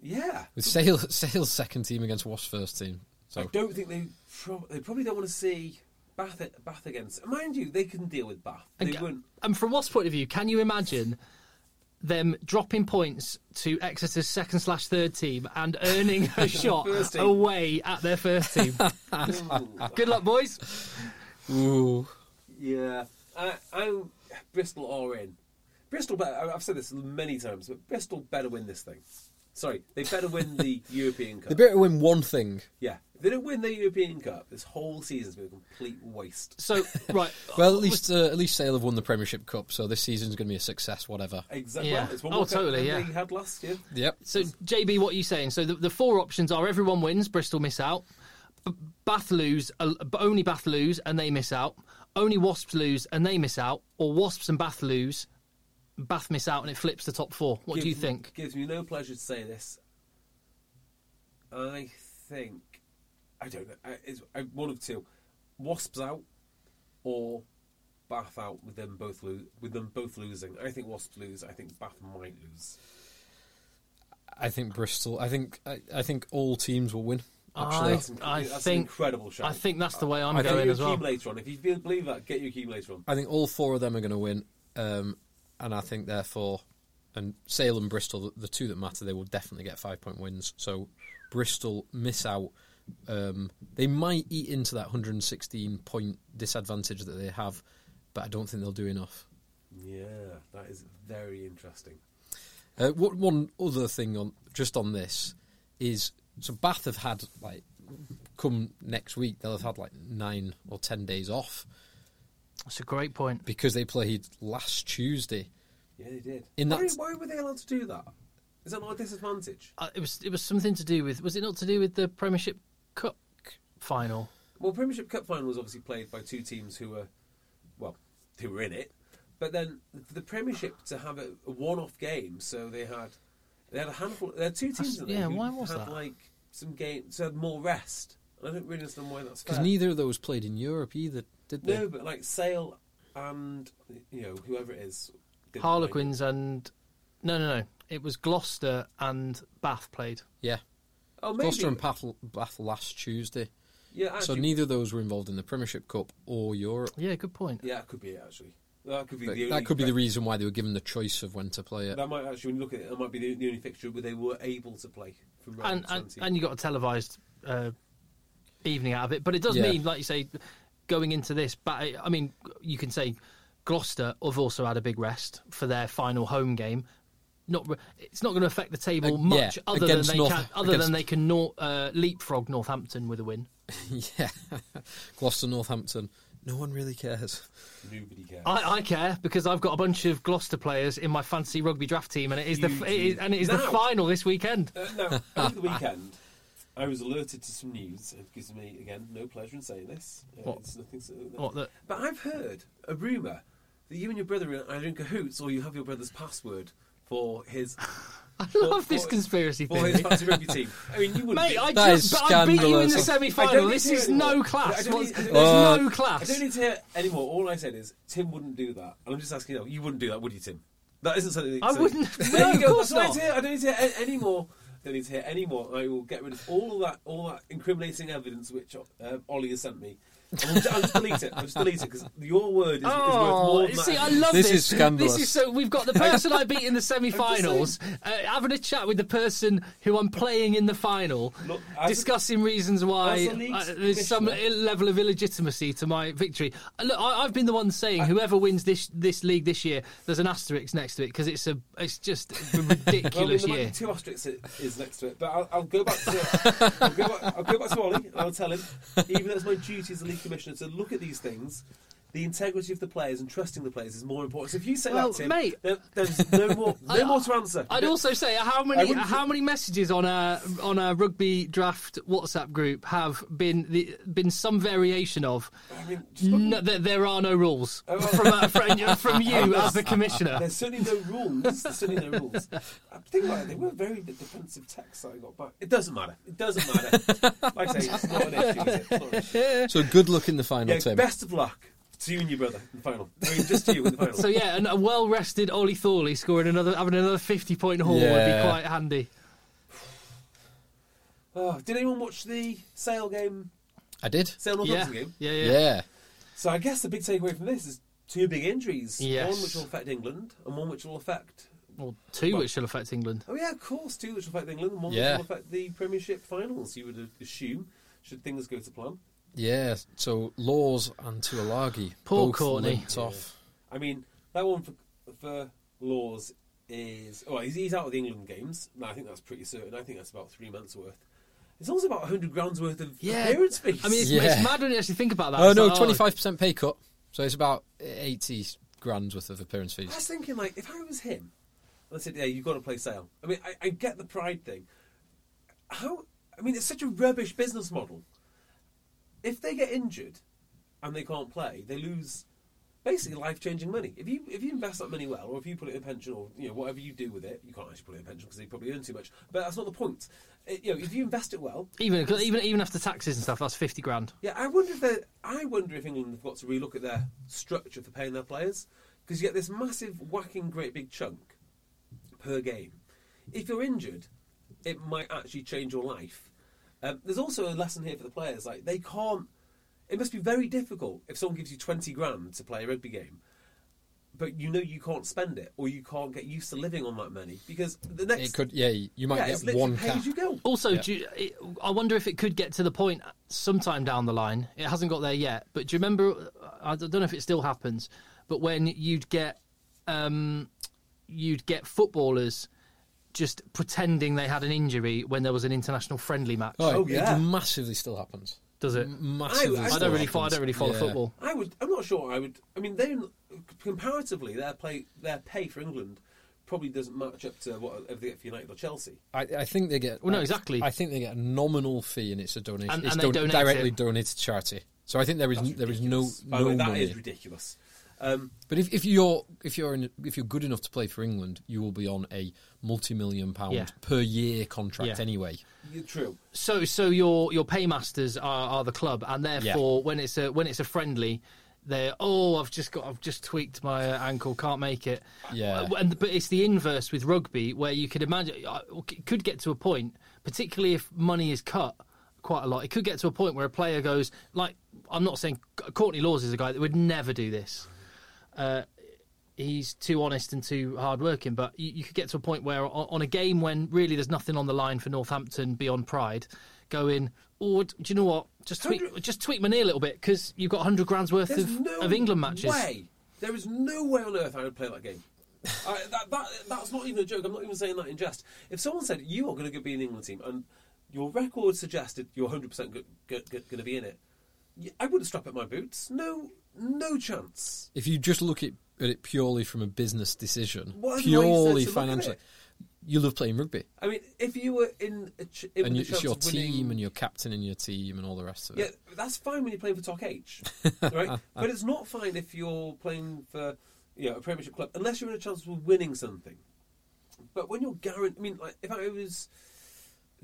B: Yeah.
C: with Sale Sale's second team against Wasps' first team. So I
B: don't think they prob- they probably don't want to see Bath Bath against. Mind you, they can deal with Bath. They
A: And,
B: won't.
A: and from Wasps' point of view, can you imagine them dropping points to Exeter's second slash third team and earning a shot away at their first team? Good luck, boys.
C: ooh,
B: Yeah, I, I'm Bristol are in. Bristol, better, I've said this many times, but Bristol better win this thing. Sorry, they better win the European Cup.
C: they better win one thing.
B: Yeah, if they don't win the European Cup, this whole season's been a complete waste.
A: So, right.
C: Well, at least uh, at least Sale have won the Premiership Cup, so this season's going to be a success. Whatever.
B: Exactly.
A: Yeah.
B: Well, it's one
A: Oh,
B: more cup
A: totally,
B: than
A: yeah.
B: they had last year.
C: Yep.
A: So, JB, what are you saying? So, the, the four options are everyone wins, Bristol miss out. B- Bath lose, uh, only Bath lose and they miss out. Only Wasps lose and they miss out. Or Wasps and Bath lose, Bath miss out and it flips the top four. What do you
B: Gives-
A: think?
B: Gives me no pleasure to say this. I think I don't know. It's one of two: Wasps out or Bath out with them both lo- with them both losing. I think Wasps lose. I think Bath might lose.
C: I think Bristol. I think I, I think all teams will win.
A: I,
B: That's, inc-
A: I
B: that's an
A: think
B: incredible shout.
A: I think that's the way I'm
C: I think
A: going
B: get
A: as
B: your
A: well.
B: Later on. If you believe that, get your accumulator on.
C: I think all four of them are going to win, um, and I think therefore, and Sale and Bristol, the, two that matter, they will definitely get five point wins. So Bristol miss out. Um, they might eat into that 116 point disadvantage that they have, but I don't think they'll do enough.
B: Yeah, that is very interesting.
C: Uh, what, one other thing on just on this is so Bath have had like come next week they'll have had like nine or ten days off
A: That's a great point.
C: because they played last Tuesday.
B: Yeah, they did.
C: In
B: why,
C: that-
B: why were they allowed to do that? Is that not a disadvantage?
A: Uh, it was it was something to do with was it not to do with the Premiership Cup final?
B: Well, Premiership Cup final was obviously played by two teams who were, well, who were in it. But then the Premiership to have a, a one-off game, so they had they had a handful. There had two teams in there.
A: yeah,
B: who
A: why was
B: had
A: that?
B: like some games, so had more rest. I don't really understand why that's
C: Because neither of those played in Europe either, did they?
B: no, but like Sale and you know whoever it is,
A: Harlequins and no, no, no. It was Gloucester and Bath played.
C: Yeah.
B: Oh, maybe.
C: Gloucester and Bath, Bath last Tuesday.
B: Yeah, actually,
C: so neither of those were involved in the Premiership Cup or Europe.
A: Yeah, good point.
B: Yeah, that could be it. Actually, that could be
C: But
B: the only
C: that could be the reason why they were given the choice of when to play it.
B: That might actually, when you look at it, that might be the, the only fixture where they were able to play from round
A: And and, and you got a televised uh, evening out of it, but it does
C: Yeah.
A: mean, like you say, going into this. But I mean, you can say Gloucester have also had a big rest for their final home game. Not, it's not going to affect the table
C: Uh,
A: much,
C: yeah,
A: other than they
C: North-
A: can, other
C: against-
A: than they can nor, uh, leapfrog Northampton with a win.
C: yeah. Gloucester, Northampton. No one really cares.
B: Nobody cares.
A: I, I care because I've got a bunch of Gloucester players in my fancy rugby draft team, and it is the
B: You
A: it is, and it is the final this weekend.
B: Uh, now, over the weekend, I was alerted to some news. It gives me, again, no pleasure in saying this. Uh,
A: What?
B: It's nothing so,
A: What the-
B: But I've heard a rumour that you and your brother are either in cahoots or you have your brother's password for his.
A: I
B: for-
A: love this
B: for-
A: conspiracy
B: For his
A: theory.
B: fancy rugby team. I mean, you wouldn't.
A: Mate,
B: be-
A: I
C: That
A: just
C: is
A: but I beat you in the semi
B: I
A: final. This is no class.
B: don't need-
A: There's
C: Uh,
A: no class.
B: I don't need to hear anymore. All I said is Tim wouldn't do that, and I'm just asking you. You wouldn't do that, would you, Tim? That isn't something.
A: I
B: so-
A: wouldn't-
B: There
A: no, of course
B: That's all I
A: not.
B: need to hear. I don't need to hear a- any more. Don't need to hear any more. I will get rid of all that, all that incriminating evidence which uh, Ollie has sent me. I'll just, I'll just delete it. I'll just delete it because your word is, is worth
A: Oh,
B: more than
A: see,
B: that.
A: I love
C: This
A: this.
C: is scandalous.
A: This is so. We've got the person I beat in the semi-finals, uh, having a chat with the person who I'm playing in the final,
B: Look, as a-
A: discussing reasons why
B: as a league
A: uh, there's some level of illegitimacy to my victory. Uh, look, I, I've been the one saying whoever wins this this league this year, there's an asterisk next to it because it's a it's just a
B: Well, I mean,
A: ridiculous
B: there might
A: year.
B: be two asterisks is next to it, but I'll, I'll go back to I'll go back, I'll go back to Ollie and I'll tell him, even though it's my duty as the league commissioner to look at these things, the integrity of the players and trusting the players is more important. So if you say
A: Well,
B: that, Tim,
A: mate-
B: there, there's no more, no
A: I-
B: more to answer.
A: I'd also say how many how many messages on a on a rugby draft WhatsApp group have been the, been some variation of
B: I mean, just look-
A: no, there, there are no rules
B: Oh,
A: from uh, from, from you as the commissioner.
B: There's certainly no rules. There's certainly no rules. I think about it, they were very defensive texts I got but It doesn't matter. It doesn't matter. Like I say, it's not an issue. Is it? It's not an issue.
C: So good luck in the final,
B: Yeah,
C: Tim.
B: best of luck to you and your brother in the final. I mean, just to you in the final.
A: So yeah, and a well rested Ollie Thorley scoring another having another fifty point haul would be quite handy.
B: Oh, did anyone watch the Sale game?
C: I did.
B: Sale
A: Yeah.
B: Northampton game?
A: yeah,
C: Yeah.
A: yeah,
B: So I guess the big takeaway from this is two big injuries.
A: Yes.
B: One which will affect England, and one which will affect.
A: Well, two which shall affect England.
B: Oh yeah, of course, two which will affect England, and one
C: Yeah.
B: which will affect the Premiership finals. You would assume, should things go to plan.
C: Yeah. So Lawes and Tuilagi
A: Poor
C: both
A: Courtney.
C: limped off.
B: I mean, that one for for Lawes is oh he's, he's out of the England games. No, I think that's pretty certain. I think that's about three months worth. It's also about hundred grand's worth of
A: Yeah.
B: appearance fees.
A: I mean, it's,
C: Yeah.
A: it's mad when you actually think about that.
C: Oh
A: It's
C: no,
A: like, oh.
C: twenty five percent pay cut. So it's about eighty grand worth of appearance fees.
B: I was thinking, like, if I was him, and I said, "Yeah, you've got to play Sale." I mean, I, I get the pride thing. How? I mean, it's such a rubbish business model. If they get injured and they can't play, they lose basically life-changing money. If you if you invest that money well, or if you put it in a pension, or you know whatever you do with it, you can't actually put it in a pension because they probably earn too much. But that's not the point. It- you know, if you invest it well,
A: Even even even after taxes and stuff, that's fifty grand.
B: yeah, I wonder if they I wonder if England have got to relook at their structure for paying their players because you get this massive whacking great big chunk per game. If you're injured, it might actually change your life. Um, there's also a lesson here for the players. Like they can't. It must be very difficult if someone gives you twenty grand to play a rugby game, but you know you can't spend it or you can't get used to living on that money because the next
C: It could. Yeah, you might
B: yeah,
C: get
B: literally
C: one
B: pay
C: cap.
B: you go.
A: Also,
C: Yeah.
A: do you, it, I wonder if it could get to the point sometime down the line. It hasn't got there yet, but do you remember? I don't know if it still happens, but when you'd get um, you'd get footballers just pretending they had an injury when there was an international friendly match.
C: Oh,
B: Oh,
C: it
B: yeah.
C: massively still happens.
A: Does it?
C: Massively.
B: I
A: I
C: still
A: don't really, follow, I don't really follow
C: Yeah.
A: football.
B: I would. I'm not sure. I would. I mean, they comparatively their play, their pay for England probably doesn't match up to what they get for United or Chelsea.
C: I, I think they get.
A: Well, no, exactly.
C: I think they get a nominal fee, and it's a donation.
A: And-
C: it's
A: and they donate
C: directly
A: it.
C: donated to charity. So I think there is
B: That's
C: there is no.
B: By
C: no
B: the way, that
C: money.
B: is ridiculous. Um,
C: But if, if you're if you're in, if you're good enough to play for England, you will be on a multi-million pound
A: Yeah.
C: per year contract
A: Yeah.
C: anyway.
B: you're true.
A: So, so your your paymasters are, are the club, and therefore, when it's a when it's a friendly, they're oh, I've just got I've just tweaked my uh, ankle, can't make it.
C: Yeah.
A: Uh, and but it's the inverse with rugby, where you could imagine uh, it could get to a point, particularly if money is cut quite a lot. It could get to a point where a player goes like, I'm not saying Courtney Lawes is a guy that would never do this. Uh, he's too honest and too hardworking. But you, you could get to a point where on, on a game when really there's nothing on the line for Northampton beyond pride, going, oh, do you know what? Just tweak, just tweak my knee a little bit because you've got 100 grand's worth
B: There's
A: of,
B: no
A: of England matches.
B: Way. There is no way on earth I would play that game. I, that, that, that's not even a joke. I'm not even saying that in jest. If someone said you are going to be in the England team and your record suggested you're 100 percent going to be in it, I wouldn't strap at my boots. No, no chance.
C: If you just look at, at it purely from a business decision,
B: What
C: purely
B: sense to look at
C: financially, you love playing rugby,
B: I mean, if you were in, a ch- in
C: and you, it's your
B: winning-
C: team, and your captain captaining your team, and all the rest of
B: Yeah,
C: it.
B: that's fine when you're playing for Talk H, right? but it's not fine if you're playing for you know, a Premiership club, unless you're in a chance of winning something. But when you're guaranteed, I mean, like if I was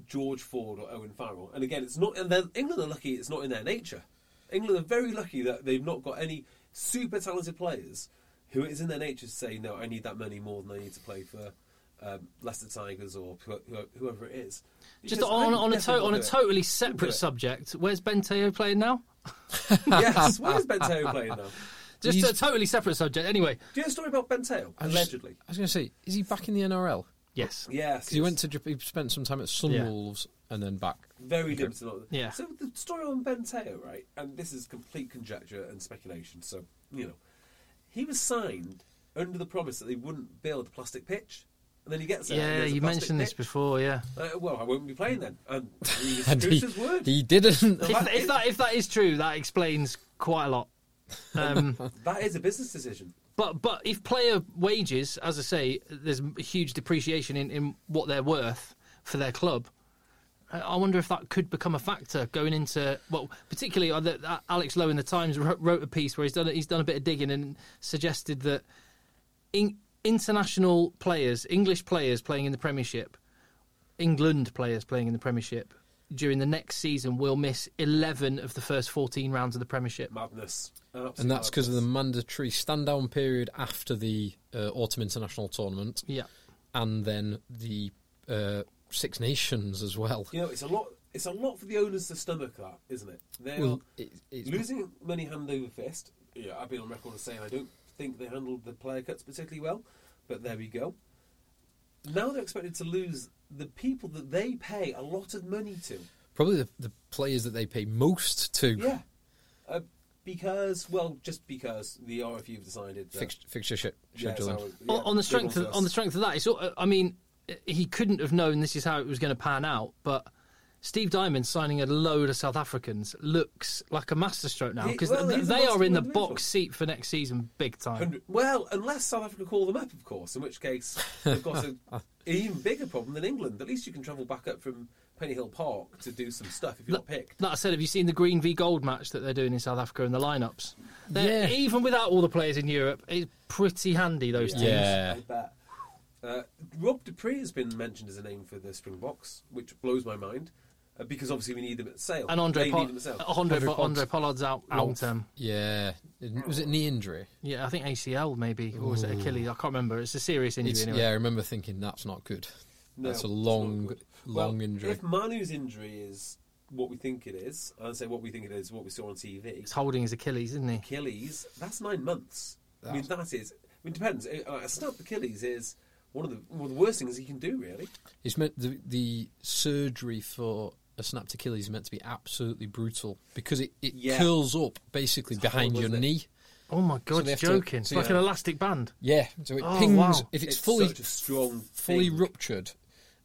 B: George Ford or Owen Farrell, and again, it's not, and then England are lucky it's not in their nature. England are very lucky that they've not got any super talented players who it is in their nature to say, no, I need that money more than I need to play for um, Leicester Tigers or who- who- whoever it is.
A: Just
B: Because
A: on, on a to- on a
B: will it.
A: totally separate subject, where's Ben Te'o playing now?
B: yes, where is Ben Te'o playing now?
A: Just
C: He's-
A: a totally separate subject. Anyway,
B: Do you know a story about Ben Te'o?
C: I was-
B: Allegedly.
C: I was going to say, is he back in the NRL?
A: yes.
B: Yes.
C: Because he went to Jap- he spent some time at Sunwolves and then back.
B: Very limited. on-
A: Yeah.
B: So the story on Ben Te'o, right? And this is complete conjecture and speculation. So you know, he was signed under the promise that they wouldn't build a plastic pitch, and then he gets there.
A: Yeah,
B: there's a
A: you
B: plastic
A: mentioned this
B: pitch.
A: before. Yeah.
B: Uh, well, I won't be playing then, and he
C: And he,
B: his word.
C: he didn't.
A: If, if that if that is true, that explains quite a lot. Um,
B: That is a business decision.
A: but but if player wages, as I say, there's a huge depreciation in, in what they're worth for their club. I I wonder if that could become a factor going into well, particularly uh, the- uh, Alex Lowe in the Times wrote, wrote a piece where he's done he's done a bit of digging and suggested that in, international players, English players playing in the Premiership, England players playing in the Premiership during the next season will miss 11 of the first 14 rounds of the Premiership.
B: Madness. Absolute
C: and that's because of the mandatory stand down period after the uh, autumn international tournament,
A: Yeah.
C: and then the uh, Six Nations as well.
B: You know, it's a lot. It's a lot for the owners to stomach that, isn't it? They're
C: Well, it,
B: losing money hand over fist. Yeah, I've been on record as saying I don't think they handled the player cuts particularly well, but there we go. Now they're expected to lose the people that they pay a lot of money to.
C: probably the, the players that they pay most to.
B: Yeah, uh, because well, just because the RFU have decided that,
C: Fix, fixture sh-
B: yeah,
C: scheduling.
B: so, yeah,
A: on, on the strength of, on the strength of that, it's, all- I mean, he couldn't have known this is how it was going to pan out. But Steve Diamond signing a load of South Africans looks like a masterstroke now because
B: well, he's
A: they are in the box seat for next season, big time.
B: 100 well, unless South Africa call them up, of course, in which case they've got a, an even bigger problem than England. At least you can travel back up from Pennyhill Park to do some stuff if you're not picked.
A: That said, have you seen the green v gold match that they're doing in South Africa and the lineups? They're-
C: Yeah.
A: Even without all the players in Europe, it's pretty handy those teams.
C: Yeah.
B: I bet. Uh, Rob du Preez has been mentioned as a name for the Springboks, which blows my mind. Uh, because obviously we need them at Sale.
A: And Andre,
B: They
A: Pol-
B: them at Sale.
A: Andre,
C: Andre
A: Po- Andre Pollard's out long term.
C: Yeah. Was it knee injury?
A: Yeah, I think ACL maybe, or was it Achilles? I can't remember. It's a serious injury anyway.
C: Yeah, I remember thinking that's not good.
B: No,
C: that's a long, long
B: well,
C: injury.
B: If Manu's injury is what we think it is, I'd say what we think it is, what we saw on TV,
A: He's holding his Achilles, isn't he?
B: Achilles, that's nine months. I mean, that is. I mean, it depends. Uh, A snapped Achilles is one of the one of the worst things he can do, really.
C: It's meant the, the surgery for a snapped Achilles is meant to be absolutely brutal because it, it
B: Yeah.
C: curls up basically behind
B: horrible,
C: your
B: it?
C: knee.
A: Oh my god,
C: they
A: you're
C: have to-
A: joking.
C: so
A: it's like
C: yeah.
A: an elastic band.
C: Yeah, so it
A: Oh,
C: pings
A: wow.
C: if it's,
B: It's
C: fully
B: such a strong
C: fully
B: thing.
C: ruptured,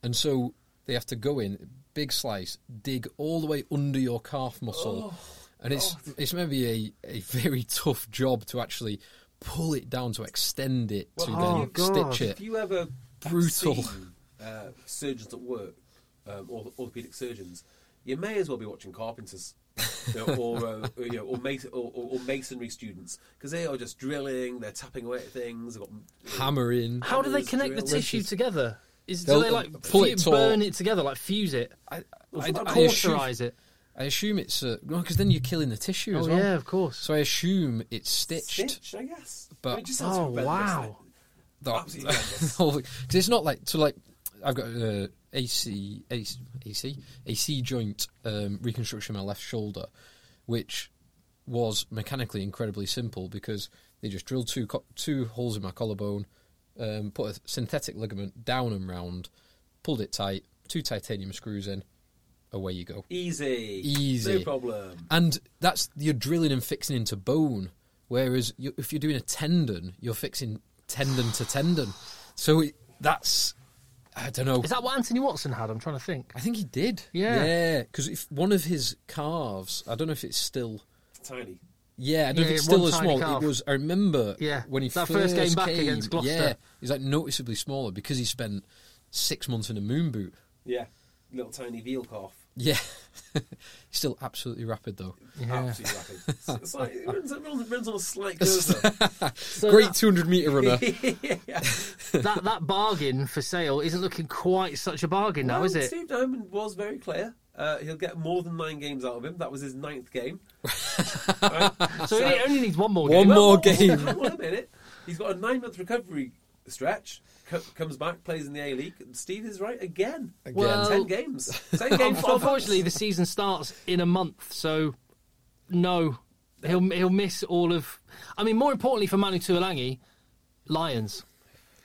C: and so they have to go in big slice, dig all the way under your calf muscle, oh, and it's it's maybe a, a very tough job to actually pull it down to extend it to
A: Oh,
C: then
A: God.
C: stitch it.
B: If
C: it.
B: you ever
C: Brutal.
B: seen, uh, surgeons at work, um, or orthopedic surgeons, you may as well be watching carpenters. you know, or, uh, you know, or, mas- or, or, or masonry students because they are just drilling, they're tapping away at things. Got, you know,
C: Hammering.
A: How do they
B: Hammers,
A: connect the
B: drills.
A: tissue together? Is do
C: They'll,
A: they like
C: pull it taut.
A: burn it together, like fuse it,
C: I, I,
B: Well,
C: I,
B: sometimes
C: I assume,
A: cauterize it?
C: I assume it's uh, no, because then you're killing the tissue as
A: Oh
C: well.
A: yeah, of course.
C: So I assume it's stitched.
B: Stitched, I guess.
C: But-
B: I mean, it just
A: Oh, wow.
B: doesn't it?
C: That-
B: Absolutely.
C: Because it's not like so like I've got uh, AC, AC AC AC joint um, reconstruction of my left shoulder, which was mechanically incredibly simple because they just drilled two co- two holes in my collarbone, um, put a synthetic ligament down and round, pulled it tight, two titanium screws in, away you go.
B: Easy.
C: Easy.
B: No problem.
C: And that's you're drilling and fixing into bone. Whereas you, if you're doing a tendon, you're fixing tendon to tendon. So it, that's I don't know.
A: Is that what Anthony Watson had? I'm trying to think.
C: I think he did.
A: Yeah.
C: yeah. Because if one of his calves, I don't know if it's still
B: tiny.
C: Yeah, I don't
A: Yeah,
C: think it's
A: still
C: as small.
A: calf.
C: It was. I remember.
A: Yeah,
C: when he
A: that
C: first
A: first game back
C: came,
A: against Gloucester.
C: Yeah, he's like noticeably smaller because he spent six months in a moon boot.
B: Yeah, little tiny veal calf.
C: Yeah, still absolutely rapid though.
B: Absolutely rapid. It's, it's like it runs, it runs, runs on a slight curve.
A: So
C: Great two hundred meter runner.
A: that that bargain for Sale isn't looking quite such a bargain now, is it?
B: Steve Diamond was very clear. Uh, he'll get more than nine games out of him. That was his ninth game. Right?
A: So he only needs one more
C: One
A: game.
C: more
B: Well,
C: game.
B: Hang on a minute. He's got a nine-month recovery stretch. Co- comes back, plays in the A League. Steve is right again.
C: Again.
A: Well-
B: ten games. Ten games.
A: Unfortunately, the season starts in a month, so no, he'll he'll miss all of. I mean, more importantly for Manu Tuilagi, Lions.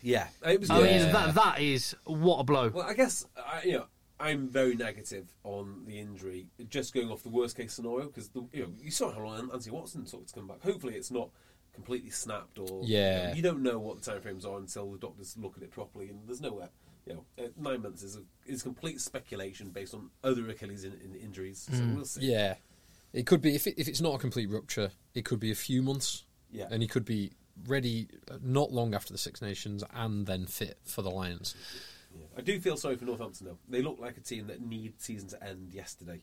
B: yeah, it was.
A: I
B: good.
A: mean, that that is what a blow.
B: Well, I guess I, you know I'm very negative on the injury, just going off the worst case scenario because you know you saw how long Anthony Watson took to come back. Hopefully, it's not completely snapped or
C: Yeah.
B: You, know, you don't know what the timeframes are until the doctors look at it properly, and there's nowhere. You know, uh, nine months is a, is complete speculation based on other Achilles in, in injuries. So we'll see.
C: Yeah, it could be if it, if it's not a complete rupture, it could be a few months.
B: Yeah.
C: and he could be ready uh, not long after the Six Nations and then fit for the Lions.
B: I do feel sorry for Northampton though. They look like a team that need season to end yesterday.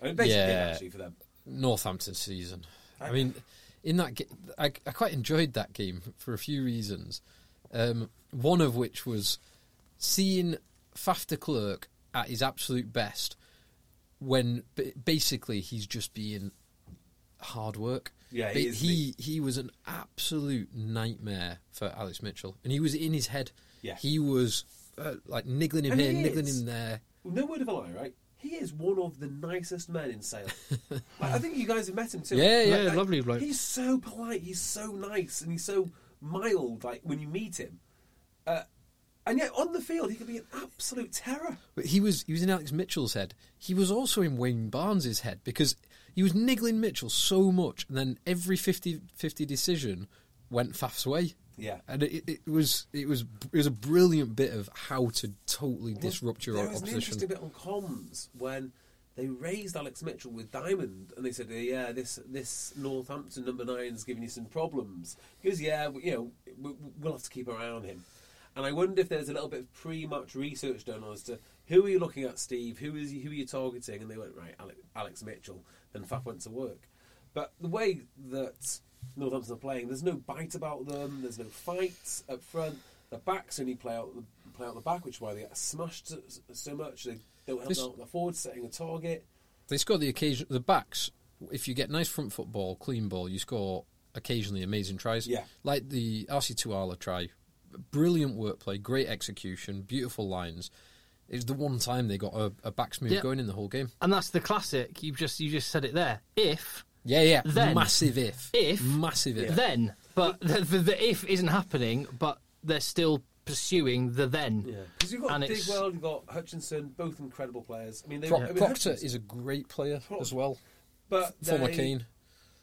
B: I mean, basically,
C: Yeah.
B: actually, for them.
C: Northampton season. I mean, in that ga- I, I quite enjoyed that game for a few reasons. Um, one of which was seeing Faf de Klerk at his absolute best when b- basically he's just being hard work.
B: Yeah, he
C: he he was an absolute nightmare for Alex Mitchell, and he was in his head.
B: Yeah.
C: he was uh, like niggling him
B: And
C: here,
B: he
C: niggling him there.
B: No word of a lie, right? He is one of the nicest men in Sale. like, I think you guys have met him too.
C: Yeah, yeah.
A: Yeah, lovely bloke.
B: He's so polite. He's so nice, and he's so mild. Like when you meet him, uh, and yet on the field he could be an absolute terror.
C: But he was he was in Alex Mitchell's head. He was also in Wayne Barnes' head because he was niggling Mitchell so much, and then every 50-50 decision went Faf's way.
B: Yeah.
C: and it, it was it was it was a brilliant bit of how to totally disrupt your
B: There was an interesting bit on comms when they raised Alex Mitchell with Diamond, and they said, "Yeah, this this Northampton number nine is giving you some problems." Because "Yeah, we- you know, we, we'll have to keep our eye on him." And I wonder if there's a little bit of pre-match research done as to who are you looking at, Steve? Who is who are you targeting? And they went right, Alex, Alex Mitchell. Then Faf went to work. But the way that Northampton are playing, there's no bite about them. There's no fights up front. The backs only play out the play out the back, which is why they get smashed so, so much. They don't help
C: This-
B: out the forwards setting a target.
C: They score the occasion the backs. If you get nice front football, clean ball, you score occasionally amazing tries.
B: Yeah.
C: like the Ahsee Tuala try, brilliant work play, great execution, beautiful lines. It was the one time they got a, a back move
A: Yeah.
C: going in the whole game.
A: And that's the classic. You just you just said it there. If
C: Yeah, yeah,
A: Then-
C: massive if,
A: if
C: massive if.
A: then, but the, the, the if isn't happening, but they're still pursuing the then.
B: Because you've got
A: And it's-
B: Dingwall, you've got Hutchinson, both incredible players. I mean, they,
C: Pro-
B: I mean,
C: Proctor
B: Hutchinson-
C: is a great player as well.
B: but
C: Former
B: they-
C: Kane.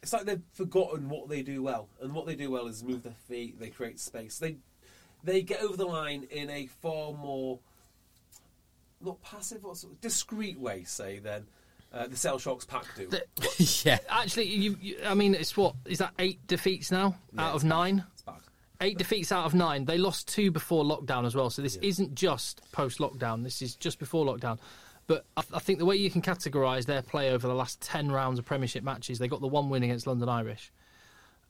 B: It's like they've forgotten what they do well, and what they do well is move their feet. They create space. They they get over the line in a far more not passive, or sort of discreet way, say than uh, the Sale Sharks pack do.
A: The-
C: yeah,
A: actually, you, you, I mean, it's what is that eight defeats now
B: Yeah,
A: out of nine?
B: It's.
A: Eight defeats out of nine. They lost two before lockdown as well. So this isn't just post lockdown. This is just before lockdown. But I, I think the way you can categorise their play over the last ten rounds of Premiership matches, they got the one win against London Irish.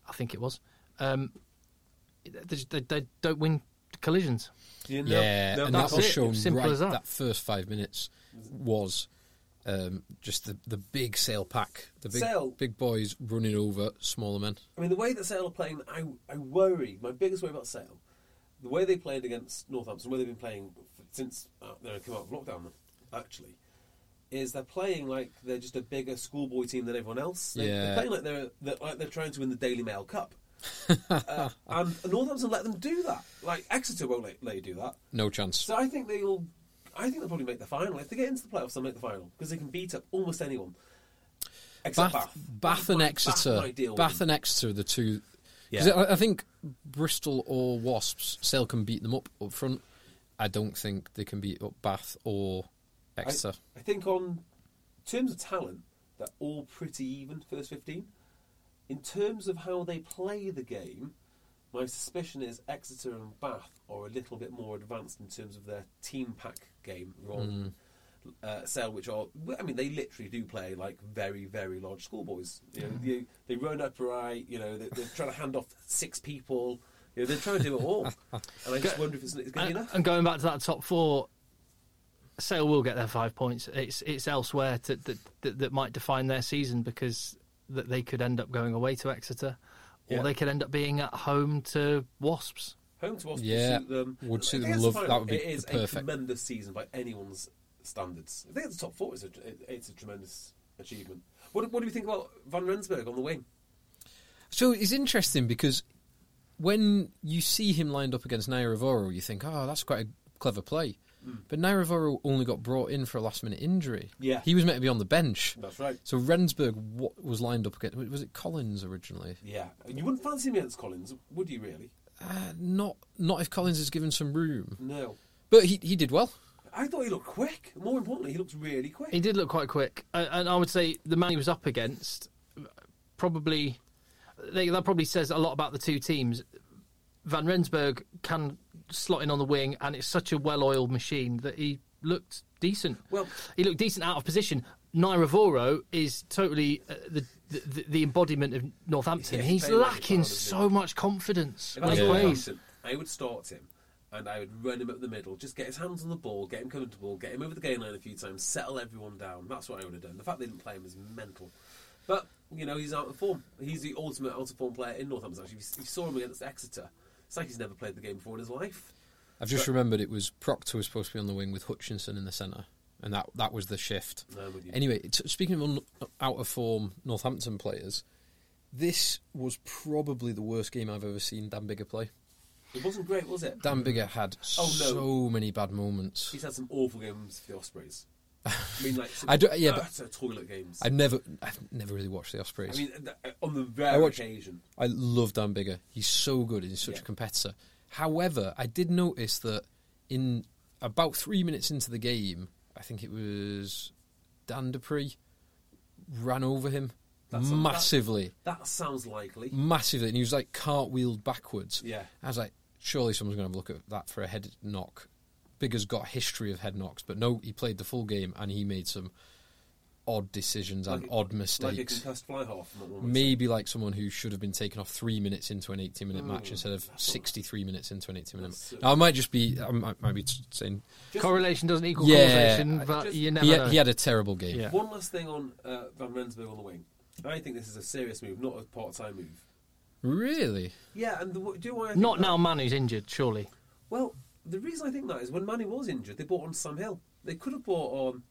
A: I think it was. Um, they, they, they don't win collisions.
B: You know,
C: yeah,
B: no,
C: and that
A: that's
C: was
A: it.
C: shown
A: Simple
C: right.
A: as that.
C: That. first five minutes was um, just the the big Sale pack, the big
B: Sale-
C: big boys running over smaller men.
B: I mean, the way that Sale are playing, I, I worry. My biggest worry about Sale, the way they played against Northampton, where they've been playing since uh, they came out of lockdown, actually, is they're playing like they're just a bigger schoolboy team than everyone else. They,
C: Yeah.
B: They're playing like they're, they're like they're trying to win the Daily Mail Cup. uh, and Northampton let them do that. Like Exeter won't let, let you do that.
C: No chance.
B: So I think they'll. I think they'll probably make the final. If they get into the playoffs, they'll make the final because they can beat up almost anyone. Except
C: Bath,
B: Bath.
C: Bath and Exeter.
B: with
C: Bath and Exeter, are the two.
B: Yeah.
C: I, I think Bristol or Wasps, Sale can beat them up up front. I don't think they can beat up Bath or
B: I,
C: Exeter.
B: I think on terms of talent, they're all pretty even first fifteen. in terms of how they play the game, my suspicion is Exeter and Bath are a little bit more advanced in terms of their team pack game rather than uh, Sale, which are I mean, they literally do play like very, very large schoolboys. You know, you, they run up upright, you know, they, they're trying to hand off six people. You know, they're trying to do it all. and I just wonder if it's, it's going to be enough.
A: and going back to that top four, Sale will get their five points. It's it's elsewhere to, that, that that might define their season because that they could end up going away to Exeter, or
B: Yeah.
A: they could end up being at home to Wasps.
B: Home to us
C: Yeah,
B: would suit them.
C: would suit them. Love- that would be
B: It is
C: perfect-
B: a tremendous season by anyone's standards. I think the top four is a, it- it's a tremendous achievement. What, what do you think about Van Rensburg on the wing?
C: So it's interesting because when you see him lined up against Naiyaravoro, you think, oh, that's quite a clever play. Mm. But Naiyaravoro only got brought in for a last minute injury.
B: Yeah.
C: He was meant to be on the bench.
B: That's right.
C: So Rensburg wa- was lined up against, was it Collins originally?
B: Yeah, you wouldn't fancy him against Collins, would you? Really?
C: Uh, not not if Collins is given some room.
B: No.
C: But he, he did well.
B: I thought he looked quick. More importantly, he looks really quick.
A: He did look quite quick, Uh, and I would say the man he was up against probably they, that probably says a lot about the two teams. Van Rensburg can slot in on the wing, and it's such a well-oiled machine that he looked decent.
B: Well-
A: he looked decent out of position. Naiyaravoro is totally uh, the, the the embodiment of Northampton.
B: Yeah,
A: He's lacking
B: proud of
A: so much confidence
B: If
A: when
B: I
A: he
B: was
C: Yeah.
A: plays.
B: I would start him and I would run him up the middle, just get his hands on the ball, get him comfortable, get him over the gain line a few times, settle everyone down. That's what I would have done. The fact they didn't play him is mental. But, you know, he's out of form. He's the ultimate out of form player in Northampton, actually. You saw him against Exeter. It's like he's never played the game before in his life.
C: I've just remembered it was Proctor was supposed to be on the wing with Hutchinson in the centre, and that that was the shift.
B: No, I'm with you.
C: Anyway, t- speaking of un- out of form Northampton players, this was probably the worst game I've ever seen Dan Biggar play.
B: It wasn't great, was it?
C: Dan Biggar had
B: Oh, no.
C: so many bad moments.
B: He's had some awful games for the Ospreys. I mean, like, some
C: I do- yeah, but-
B: toilet games.
C: I've never, I've never really watched the Ospreys.
B: I mean, on the
C: I
B: rare
C: watched-
B: occasion.
C: I love Dan Biggar. He's so good. He's such
B: Yeah.
C: a competitor. However, I did notice that in about three minutes into the game, I think it was Dan du Preez ran over him
B: That's-
C: massively,
B: That sounds likely.
C: massively, and he was like cartwheeled backwards.
B: Yeah.
C: I was like, surely someone's going to have a look at that for a head knock. Biggar's got a history of head knocks, but no, he played the full game and he made some odd decisions and
B: Like-
C: odd
B: Like a
C: mistakes.
B: concussed fly half. not say.
C: Maybe like someone who should have been taken off three minutes into an 80 minute match
B: Oh,
C: instead of
B: that's not-
C: 63 minutes into an 80 minute match. Now, I might just be, I might, might be saying,
B: Just
A: Correlation doesn't equal
C: Yeah,
A: causation,
C: I
A: but
B: just-
A: you never
C: he
A: know.
C: had, he had a terrible game.
A: Yeah.
B: One last thing on uh, Van Rensburg on the wing. I think this is a serious move, not a part-time move.
C: Really?
B: Yeah, and the, do you I think
A: Not
B: that?
A: now. Manu's injured, surely.
B: Well, the reason I think that is when Manny was injured, they bought on Sam Hill. They could have bought on.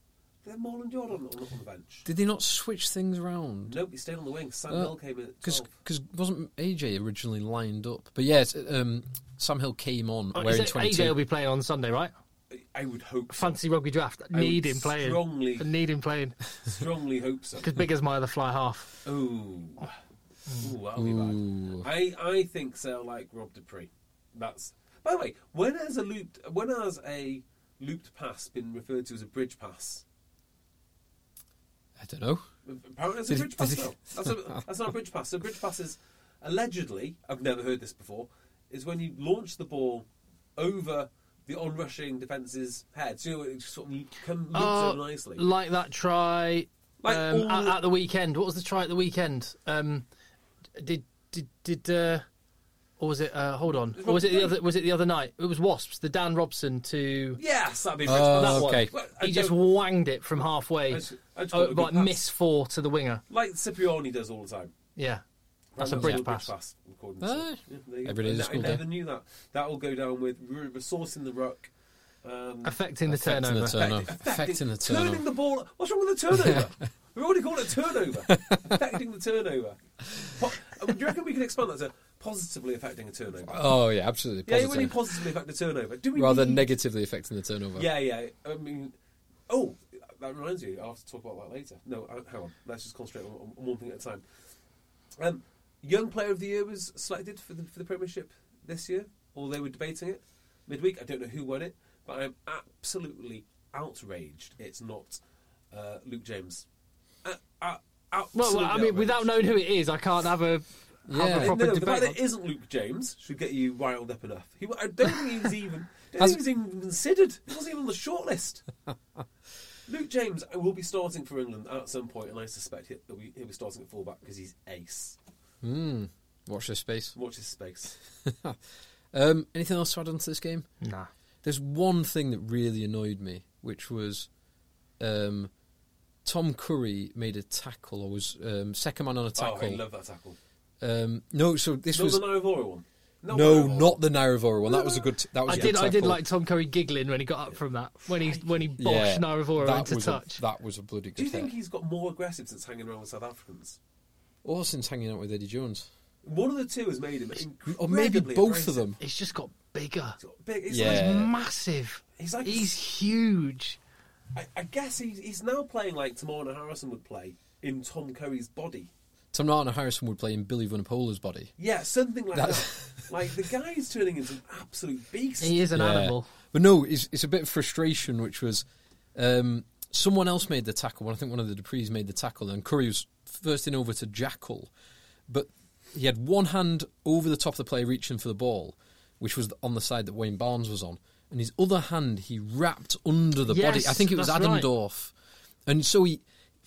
B: They had Marland Yarde on, on, on the bench.
C: Did they not switch things around?
B: Nope, he stayed on the wing. Sam
C: Uh,
B: Hill came in at
C: Because wasn't AJ originally lined up? But yeah, it's, um, Sam Hill came on
A: Oh,
C: wearing
A: is it-
C: 22.
A: AJ will be playing on Sunday, right?
B: I would hope so.
A: Fancy rugby draft.
B: I
A: Need him playing.
B: strongly-
A: Need him playing.
B: Strongly hope so.
A: Because Biggar's my other fly half.
B: Ooh. Ooh, that'll be
C: Ooh.
B: bad. I, I think so like Rob du Preez. That's by the way, when has a looped when has a looped pass been referred to as a bridge pass?
C: I don't know.
B: Apparently it's a bridge pass That's, a, that's not a bridge pass. A bridge pass is allegedly, I've never heard this before, is when you launch the ball over the onrushing defence's head. So you know, it just sort of come loops
A: Oh,
B: nicely.
A: Like that try
B: Like
A: um, at,
B: the-
A: at the weekend. What was the try at the weekend? Um, did did did uh, or was it? Uh, hold on. Or was it the other? Was it the other night? It was Wasps. The Dan Robson to
B: yes, that'd be a bridge
C: Oh,
B: pass.
C: okay.
B: Well, I
A: he just
B: don't-
A: wanged it from halfway.
B: I just- I just
A: oh,
B: got a good
A: like
B: pass.
A: miss four to the winger.
B: like Cipriani does all the time.
A: Yeah, that's a
B: Randall's
A: bridge
B: all
A: pass.
B: according to-
C: Ah.
B: Yeah, there you go.
C: Every day is a
B: I,
C: school
B: I
C: day.
B: never knew that. That will go down with re- resourcing the ruck. Um,
A: Affecting the turnover.
C: Affecting the
A: turnover.
C: turnover.
B: affecting-
C: Affecting the
B: Turning
C: turnover.
B: the ball. What's wrong with the turnover? we already called it turnover. affecting the turnover. Po- do you reckon we can expand that to positively affecting a turnover?
C: Oh yeah, absolutely.
B: yeah,
C: Positive.
B: when you positively affect the turnover. Do we
C: Rather
B: need...
C: negatively affecting the turnover.
B: Yeah, yeah. I mean, oh, that reminds you. I'll have to talk about that later. No, uh, hang on. Let's just concentrate on, on one thing at a time. Um, young Player of the Year was selected for the for the Premiership this year, or they were debating it midweek. I don't know who won it, but I'm absolutely outraged. It's not uh, Luke James. Uh, uh,
A: Well, well, I mean,
B: outrageous.
A: without knowing who it is, I can't have a have a proper
B: no, the
A: debate.
B: fact that it isn't Luke James should get you riled up enough. He, I don't think he was even. I don't
C: Has-
B: think he was even considered. He wasn't even on the shortlist. Luke James will be starting for England at some point, and I suspect he'll be, he'll be starting at fullback because he's ace.
C: Mm, watch this space.
B: Watch his space.
C: Um, anything else to add on to this game?
A: Nah.
C: There's one thing that really annoyed me, which was um, Tom Curry made a tackle, or was um, second man on a tackle.
B: Oh, I love that tackle.
C: um, no, so this
B: Not
C: was
B: the Naiyaravoro one.
C: no,
B: Naiyaravoro.
C: not the Naiyaravoro one. That was a good. That was
A: I
C: a good
A: did. I did like Tom Curry giggling when he got up from that. When he when he boshed
C: Yeah, Naiyaravoro
A: into touch.
C: A, that was a bloody good
B: Do you think
C: hit.
B: he's got more aggressive since hanging around with South Africans?
C: Or since hanging out with Eddie Jones,
B: One of the two has made him
C: or maybe both
B: aggressive.
C: of them.
A: He's just got bigger.
B: He's got big. It's
C: Yeah.
B: like-
A: Massive.
B: He's like-
A: he's huge.
B: I, I guess he's, he's now playing like Teimana Harrison would play in Tom Curry's body.
C: Teimana Harrison would play in Billy Vunipola's body.
B: Yeah, something like
C: That's-
B: that. Like the guy is turning into an absolute beast.
A: He is an
C: Yeah.
A: animal.
C: But no, it's, it's a bit of frustration, which was um, someone else made the tackle. I think one of the Duprees made the tackle, and Curry was first in over to Jackal, but he had one hand over the top of the player reaching for the ball, which was on the side that Wayne Barnes was on, and his other hand he wrapped under the body. I think it was Adam
A: right.
C: Dorf, and so he.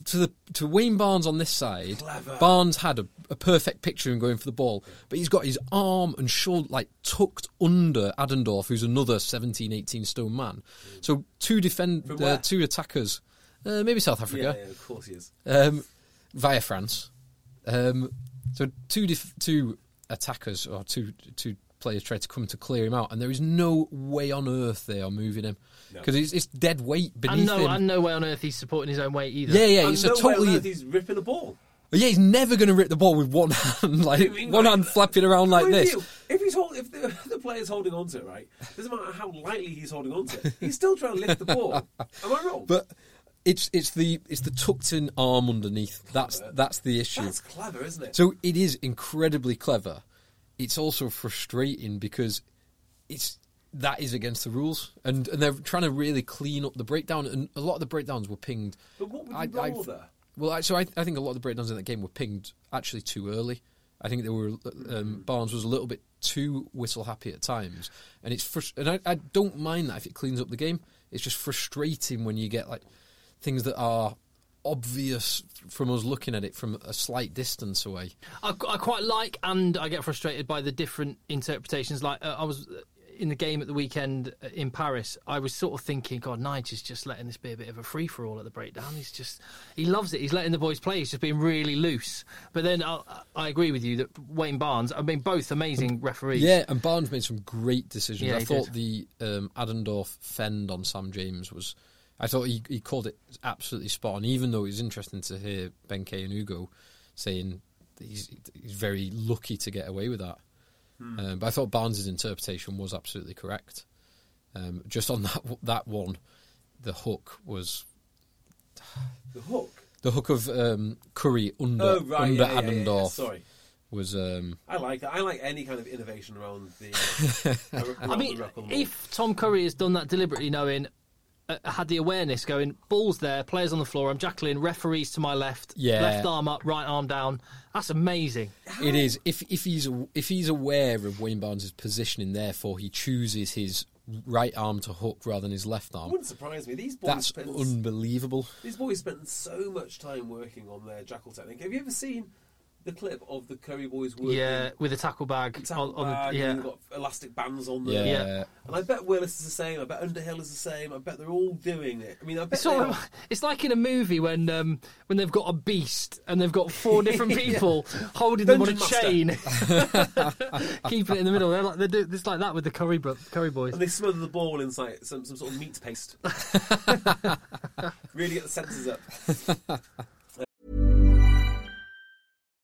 C: To the to Wayne Barnes on this side,
B: Clever.
C: Barnes had a, a perfect picture of him going for the ball, but he's got his arm and shoulder like tucked under Adendorf, who's another 17, 18 stone man. So two defend, uh, two attackers, uh, maybe South
B: yeah,
C: Africa,
B: yeah, of course he is.
C: um, via France. Um, so two def- two attackers or two two players tried to come to clear him out, and there is no way on earth they are moving him
B: No.
C: because it's, it's dead weight
A: And
C: beneath
A: no,
C: him.
A: and no way on earth he's supporting his own weight either.
C: yeah, yeah,
B: And
C: it's
B: no
C: a
B: way on
C: totally.
B: earth he's ripping the ball.
C: Yeah, he's never going to rip the ball with one hand, like
B: I mean,
C: one
B: like-
C: hand flapping around like this.
B: you, if he's hold, if the, the player's holding on to it, right, doesn't matter how lightly he's holding on to it, he's still trying to lift the ball. Am I wrong?
C: But it's it's the it's the tucked in arm underneath. That's that's the issue.
B: that's clever, isn't it?
C: So it is incredibly clever. It's also frustrating because it's that is against the rules, and and they're trying to really clean up the breakdown. And a lot of the breakdowns were pinged.
B: But what would you
C: I- I've-
B: there?
C: Well, I, so I, I think a lot of the breakdowns in that game were pinged actually too early. I think they were um, Barnes was a little bit too whistle happy at times, and it's frus- and I, I don't mind that if it cleans up the game. It's just frustrating when you get like things that are obvious from us looking at it from a slight distance away.
A: I, I quite like, and I get frustrated by the different interpretations. Like uh, I was uh, in the game at the weekend uh, in Paris, I was sort of thinking, God, Nige is just letting this be a bit of a free for all at the breakdown. He's just he loves it. He's letting the boys play. He's just being really loose. But then I, I agree with you that Wayne Barnes. I mean, both amazing referees.
C: Yeah, and Barnes made some great decisions.
A: Yeah,
C: I thought the um, Adendorf fend on Sam James was. I thought he, he called it absolutely spot on, even though it was interesting to hear Ben Kay and Hugo saying that he's, he's very lucky to get away with that. Um, but I thought Barnes' interpretation was absolutely correct. Um, just on that that one, the hook was
B: The hook.
C: the hook of um, Curry under
B: Oh right,
C: under
B: yeah, yeah, yeah, yeah, Sorry,
C: was um,
B: I like that. I like any kind of innovation around the. around
A: I mean,
B: the ruck on the ball.
A: if Tom Curry has done that deliberately, knowing. Uh, had the awareness going, balls there, players on the floor. I'm jackalling, referees to my left,
C: Yeah.
A: left arm up, right arm down. That's amazing.
C: It is if if he's if he's aware of Wayne Barnes' positioning, therefore he chooses his right arm to hook rather than his left arm.
B: wouldn't surprise me. These boys
C: That's
B: spend
C: unbelievable.
B: these boys spend so much time working on their jackal technique. Have you ever seen the clip of the Curry boys working?
A: Yeah, with a tackle bag.
B: the tackle
A: on, on
B: bag,
A: the, yeah.
B: they've got elastic bands on them.
C: Yeah.
A: Yeah.
B: And I bet Willis is the same. I bet Underhill is the same. I bet they're all doing it. I mean, I bet
A: It's, sort of,
B: are.
A: it's like in a movie when um, when they've got a beast and they've got four different people holding them on a
B: Dungeon
A: chain, keeping it in the middle. They're like they do it's like that with the curry bro- curry boys.
B: And they smother the ball in like some, some sort of meat paste. really get the senses up.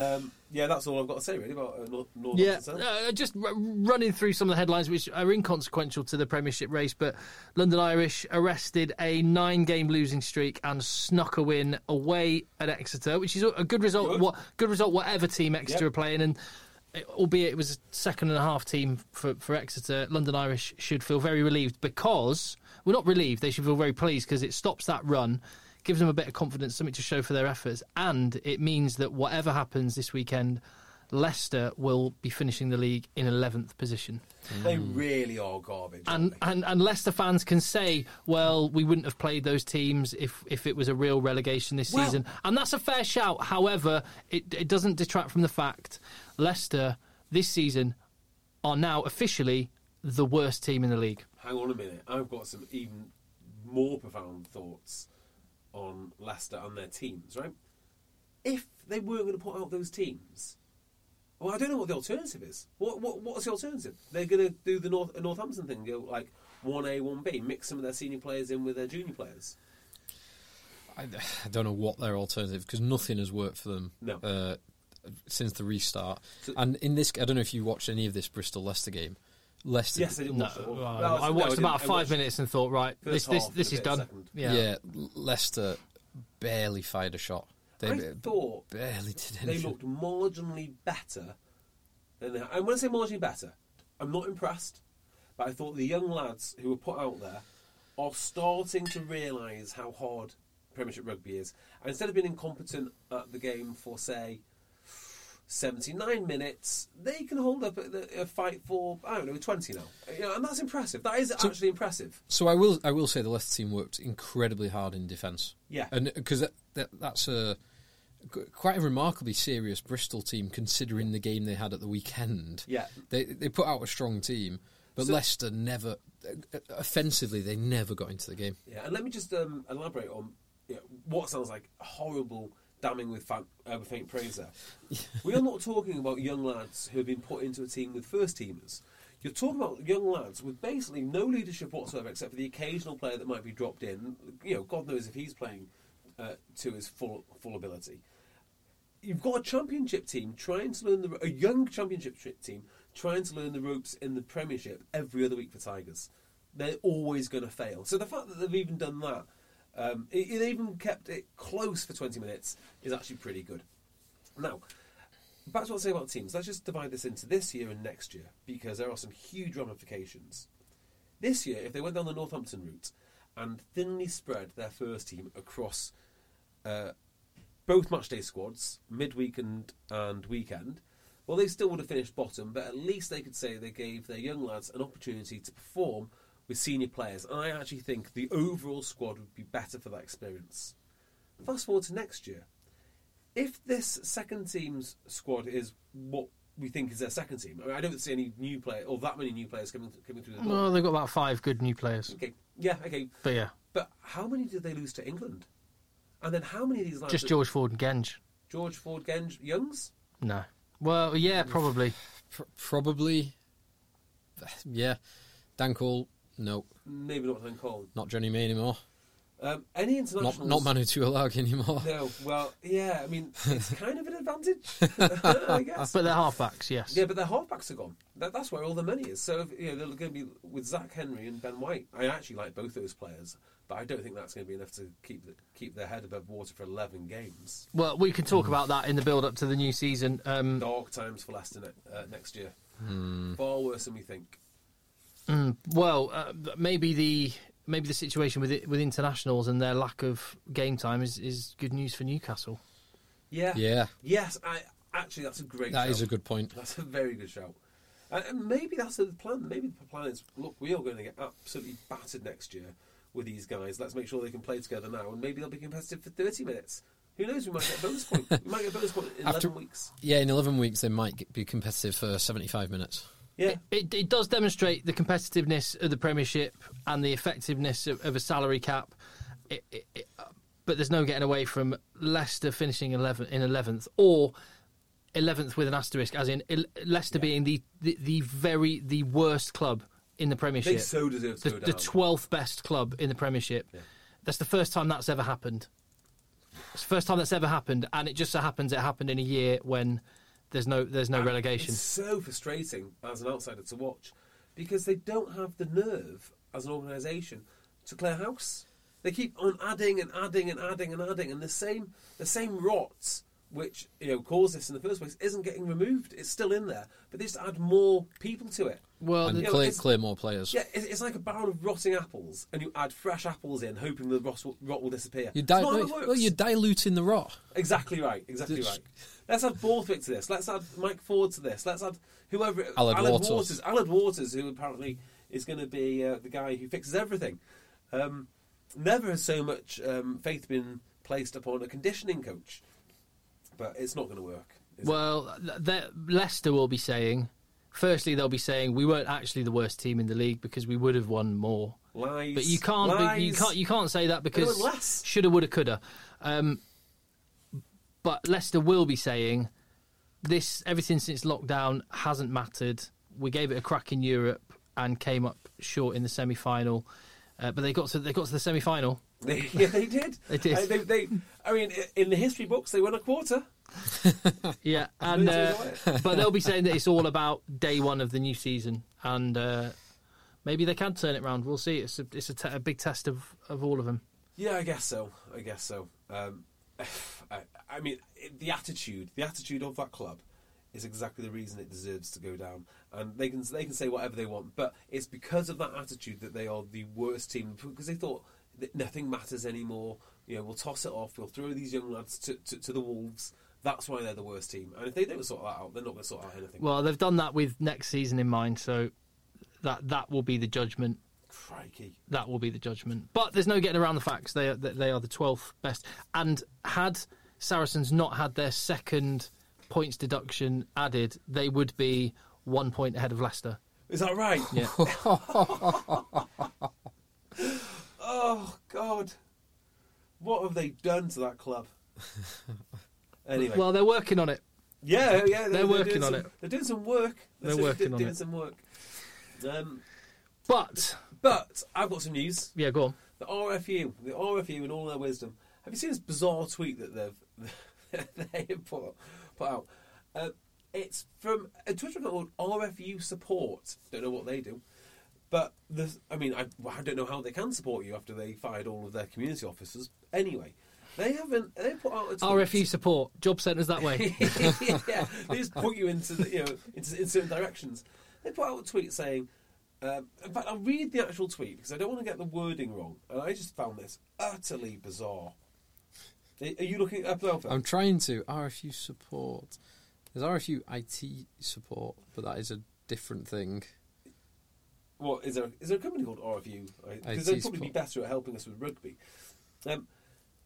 B: Um, yeah, that's all I've got to say really about uh, North, North
A: Yeah, uh, just r- running through some of the headlines which are inconsequential to the Premiership race, but London Irish arrested a nine-game losing streak and snuck a win away at Exeter, which is a good result.
B: Good.
A: What good result? Whatever team Exeter
B: Yep.
A: are playing, and uh, albeit it was a second and a half team for, for Exeter, London Irish should feel very relieved because well, not relieved. They should feel very pleased because it stops that run. Gives them a bit of confidence, something to show for their efforts, and it means that whatever happens this weekend, Leicester will be finishing the league in 11th position.
B: They really are garbage.
A: And, and and Leicester fans can say, well, we wouldn't have played those teams if, if it was a real relegation this
B: Well-
A: season. And that's a fair shout. However, it, it doesn't detract from the fact Leicester this season are now officially the worst team in the league.
B: Hang on a minute. I've got some even more profound thoughts on Leicester and their teams, right? If they weren't going to put out those teams, well, I don't know what the alternative is. What, what What's the alternative? They're going to do the North, Northampton thing, go like 1A, 1B, mix some of their senior players in with their junior players.
C: I, I don't know what their alternative because nothing has worked for them
B: No.
C: uh, since the restart.
B: So-
C: and in this, I don't know if you watched any of this Bristol Leicester game. Leicester,
B: Yes, I didn't
A: No,
B: watch it all.
A: well,
B: Well,
A: I watched
B: didn't.
A: about
B: I
A: five
B: watched
A: minutes and thought, right, this this this is done. Yeah.
C: yeah. Leicester barely fired a shot. They
B: I thought
C: barely did anything.
B: they looked marginally better. Than they, and when I say marginally better, I'm not impressed. But I thought the young lads who were put out there are starting to realise how hard Premiership rugby is. And instead of being incompetent at the game for, say, 79 minutes, they can hold up a, a fight for, I don't know, 20 now. You know, and that's impressive. That is actually impressive.
C: So I will, I will say the Leicester team worked incredibly hard in defence.
B: Yeah.
C: and because that, that, that's a quite a remarkably serious Bristol team considering the game they had at the weekend.
B: Yeah.
C: they they put out a strong team, but
B: So-
C: Leicester never offensively they never got into the game.
B: Yeah, and let me just um, elaborate on you know, what sounds like horrible damning with, fa- uh, with faint we are not talking about young lads who have been put into a team with first teamers. You're talking about young lads with basically no leadership whatsoever, except for the occasional player that might be dropped in. You know, God knows if he's playing uh, to his full full ability. You've got a championship team trying to learn the a young championship team trying to learn the ropes in the Premiership every other week for Tigers. They're always going to fail. So the fact that they've even done that, um, it, it even kept it close for 20 minutes, is actually pretty good. Now, back to what I say about teams. Let's just divide this into this year and next year because there are some huge ramifications. This year, if they went down the Northampton route and thinly spread their first team across uh, both matchday squads, midweek and, and weekend, well, they still would have finished bottom, but at least they could say they gave their young lads an opportunity to perform with senior players. And I actually think the overall squad would be better for that experience. Fast forward to next year. If this second team's squad is what we think is their second team, I, mean, I don't see any new player or that many new players coming coming through the door.
A: Well, they've got about five good new players.
B: Okay, yeah, okay,
A: But yeah,
B: but how many did they lose to England? And then how many of these lads?
A: just George Ford and Genge.
B: George Ford, Genge, Youngs.
A: No. Well, yeah, probably.
C: Pr- probably, yeah. Dan Cole, no,
B: Maybe not Dan Cole.
C: not Johnny May anymore.
B: Um, any internationals?
C: Not not Manu Tuilagi anymore.
B: No, well, yeah. I mean, it's kind of an advantage, I guess.
A: But they're halfbacks, yes.
B: yeah, but their halfbacks are gone. That, that's where all the money is. So, if, you know, they're going to be with Zack Henry and Ben White. I actually like both those players, but I don't think that's going to be enough to keep the, keep their head above water for eleven games.
A: Well, we can talk about that in the build up to the new season. Um,
B: Dark times for Leicester ne- uh, next year. Far worse than we think.
A: Well, uh, maybe the maybe the situation with it, with internationals and their lack of game time is, is good news for Newcastle.
B: Yeah.
C: Yeah.
B: Yes, I actually that's a great.
C: That
B: shout.
C: is a good point.
B: That's a very good shout. Uh, and maybe that's the plan. Maybe the plan is look, we are going to get absolutely battered next year with these guys. Let's make sure they can play together now, and maybe they'll be competitive for thirty minutes. Who knows? We might get a bonus point. We might get a bonus point in
C: After-
B: eleven weeks.
C: Yeah, in 11 weeks, they might get- be competitive for 75 minutes.
B: Yeah.
A: It, it does demonstrate the competitiveness of the Premiership and the effectiveness of, of a salary cap. It, it, it, but there's no getting away from Leicester finishing 11, in 11th or 11th with an asterisk, as in Leicester being the, the, the very the worst club in the Premiership.
B: They so deserve to
A: the, the 12th best club in the Premiership. That's the first time that's ever happened. It's the first time that's ever happened, and it just so happens it happened in a year when there's no there's no
B: And
A: relegation.
B: It's so frustrating as an outsider to watch because they don't have the nerve as an organisation to clear house. They keep on adding and adding and adding and adding, and the same the same rot which you know caused this in the first place isn't getting removed. It's still in there, but they just add more people to it.
A: Well,
C: and
A: the-
B: you know,
C: clear, clear more players.
B: Yeah, it's, it's like a barrel of rotting apples, and you add fresh apples in, hoping the rot will, rot will disappear.
C: You
B: It's
C: di-
B: not how it works.
C: well, you're diluting the rot.
B: Exactly right. Exactly
C: It's-
B: right. Let's add Borthwick to this. Let's add Mike Ford to this. Let's add whoever.
C: Aled
B: Walters. Walters. Walters, who apparently is going to be uh, the guy who fixes everything. Um, never has so much um, faith been placed upon a conditioning coach, but it's not going to work.
A: Well, Leicester will be saying, firstly, they'll be saying we weren't actually the worst team in the league because we would have won more.
B: lies.
A: But you can't, be, you can't, you can't say that because shoulda, woulda, coulda. Um, but Leicester will be saying this. Everything since lockdown hasn't mattered. We gave it a crack in Europe and came up short in the semi-final. Uh, but they got to they got to the semi-final.
B: They, yeah, they did.
A: They did.
B: Uh, they, they, I mean, in the history books, they won a quarter.
A: Yeah, and uh, but they'll be saying that it's all about day one of the new season, and uh, maybe they can turn it around. We'll see. It's a it's a, te- a big test of, of all of them.
B: Yeah, I guess so. I guess so. Um, I, I mean, the attitude, the attitude of that club, is exactly the reason it deserves to go down. And they can they can say whatever they want, but it's because of that attitude that they are the worst team because they thought that nothing matters anymore. You know, we'll toss it off. We'll throw these young lads to, to, to the wolves. That's why they're the worst team. And if they don't sort that out, they're not going to sort out anything.
A: Well, they've done that with next season in mind, so that that will be the judgment.
B: Crikey.
A: That will be the judgment. But there's no getting around the facts. They are they are the twelfth best. And had Saracens not had their second points deduction added, they would be one point ahead of Leicester.
B: Is that right?
A: Yeah.
B: Oh God, what have they done to that club? Anyway,
A: well, they're working on it.
B: yeah, yeah,
A: they're working
B: doing
A: on
B: some-
A: it.
B: They're doing some work.
A: They're
B: certainly
A: working
B: do-
A: on
B: doing
A: it.
B: some work. Um,
A: But
B: but I've got some news.
A: yeah, go on.
B: The RFU, the RFU, in all their wisdom, have you seen this bizarre tweet that they've they put put out? Uh, it's from a Twitter account called RFU Support. Don't know what they do, but the, I mean, I, I don't know how they can support you after they fired all of their community officers. Anyway, they haven't. They put out a tweet.
A: RFU support job centres that way.
B: yeah, they just point you into the, you know into, in certain directions. They put out a tweet saying, um, in fact, I'll read the actual tweet because I don't want to get the wording wrong, and I just found this utterly bizarre. Are you looking up now?
C: I'm trying to RFU support. There's RFU IT support, but that is a different thing.
B: What is there? Is there a company called RFU? Because they'd probably be better at helping us with rugby. Um,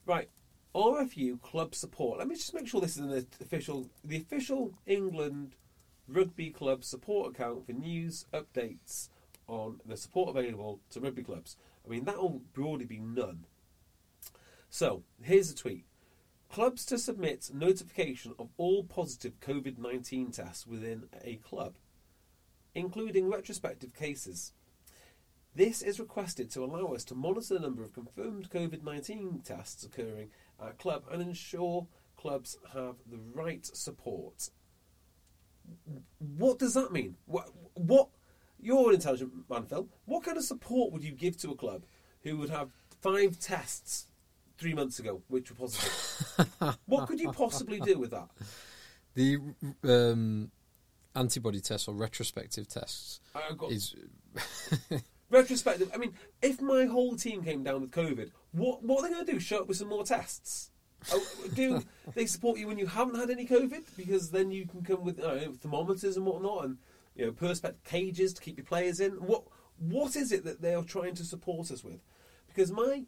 B: right, RFU club support. Let me just make sure this is an official, the official England rugby club support account for news updates on the support available to rugby clubs. I mean that will broadly be none. So here's a tweet. Clubs to submit notification of all positive COVID 19 tests within a club including retrospective cases. This is requested to allow us to monitor the number of confirmed COVID 19 tests occurring at club and ensure clubs have the right support. What does that mean? What, what you're an intelligent man, Phil. What kind of support would you give to a club who would have five tests three months ago which were positive? what could you possibly do with that?
C: The um, antibody tests or retrospective tests
B: got
C: is
B: retrospective. I mean, if my whole team came down with COVID, what what are they going to do? Show up with some more tests? Oh, do they support you when you haven't had any COVID? Because then you can come with uh, thermometers and whatnot, and you know perspex cages to keep your players in. What what is it that they are trying to support us with? Because my,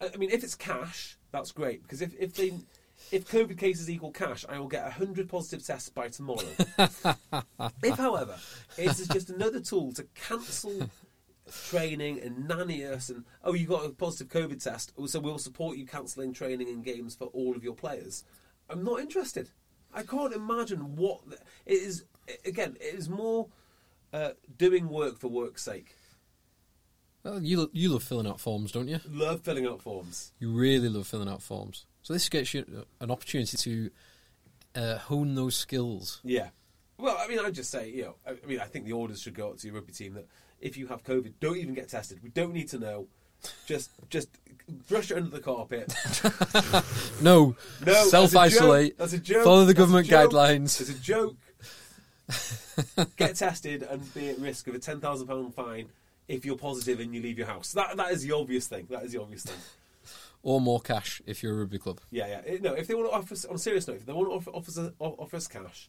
B: I mean, if it's cash, that's great. Because if if they if COVID cases equal cash, I will get hundred positive tests by tomorrow. if, however, it is just another tool to cancel training and nanny us and oh you got a positive covid test oh, so we'll support you cancelling training and games for all of your players i'm not interested i can't imagine what the- it is again it is more uh, doing work for work's sake
C: Well, you you love filling out forms, don't you?
B: love filling out forms
C: You really love filling out forms. So this gets you an opportunity to uh, hone those skills.
B: yeah well i mean i'd just say you know i I mean i think the orders should go out to your rugby team that if you have covid don't even get tested we don't need to know just just brush it under the carpet
C: No,
B: No,
C: self isolate.
B: That's a joke.
C: Follow the government guidelines.
B: It's a joke. Get tested and be at risk of a ten thousand pound fine if you're positive and you leave your house. That that is the obvious thing. That is the obvious thing.
C: Or more cash if you're a rugby club.
B: Yeah, yeah. No, if they want to offer us, on a serious note, if they want to offer, offer, us, offer us cash,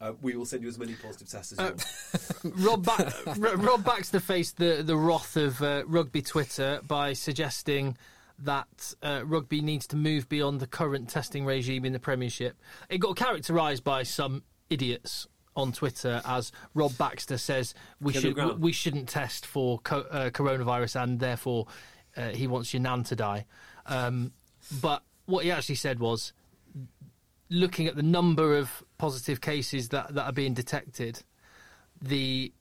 B: uh, we will send you as many positive tests as you want.
A: Rob, ba- Rob Baxter faced the, the wrath of uh, rugby Twitter by suggesting that uh, rugby needs to move beyond the current testing regime in the Premiership. It got characterised by some idiots on Twitter as Rob Baxter says we should we shouldn't test for co- uh, coronavirus and therefore uh, he wants your nan to die. Um, but what he actually said was looking at the number of positive cases that, that are being detected, the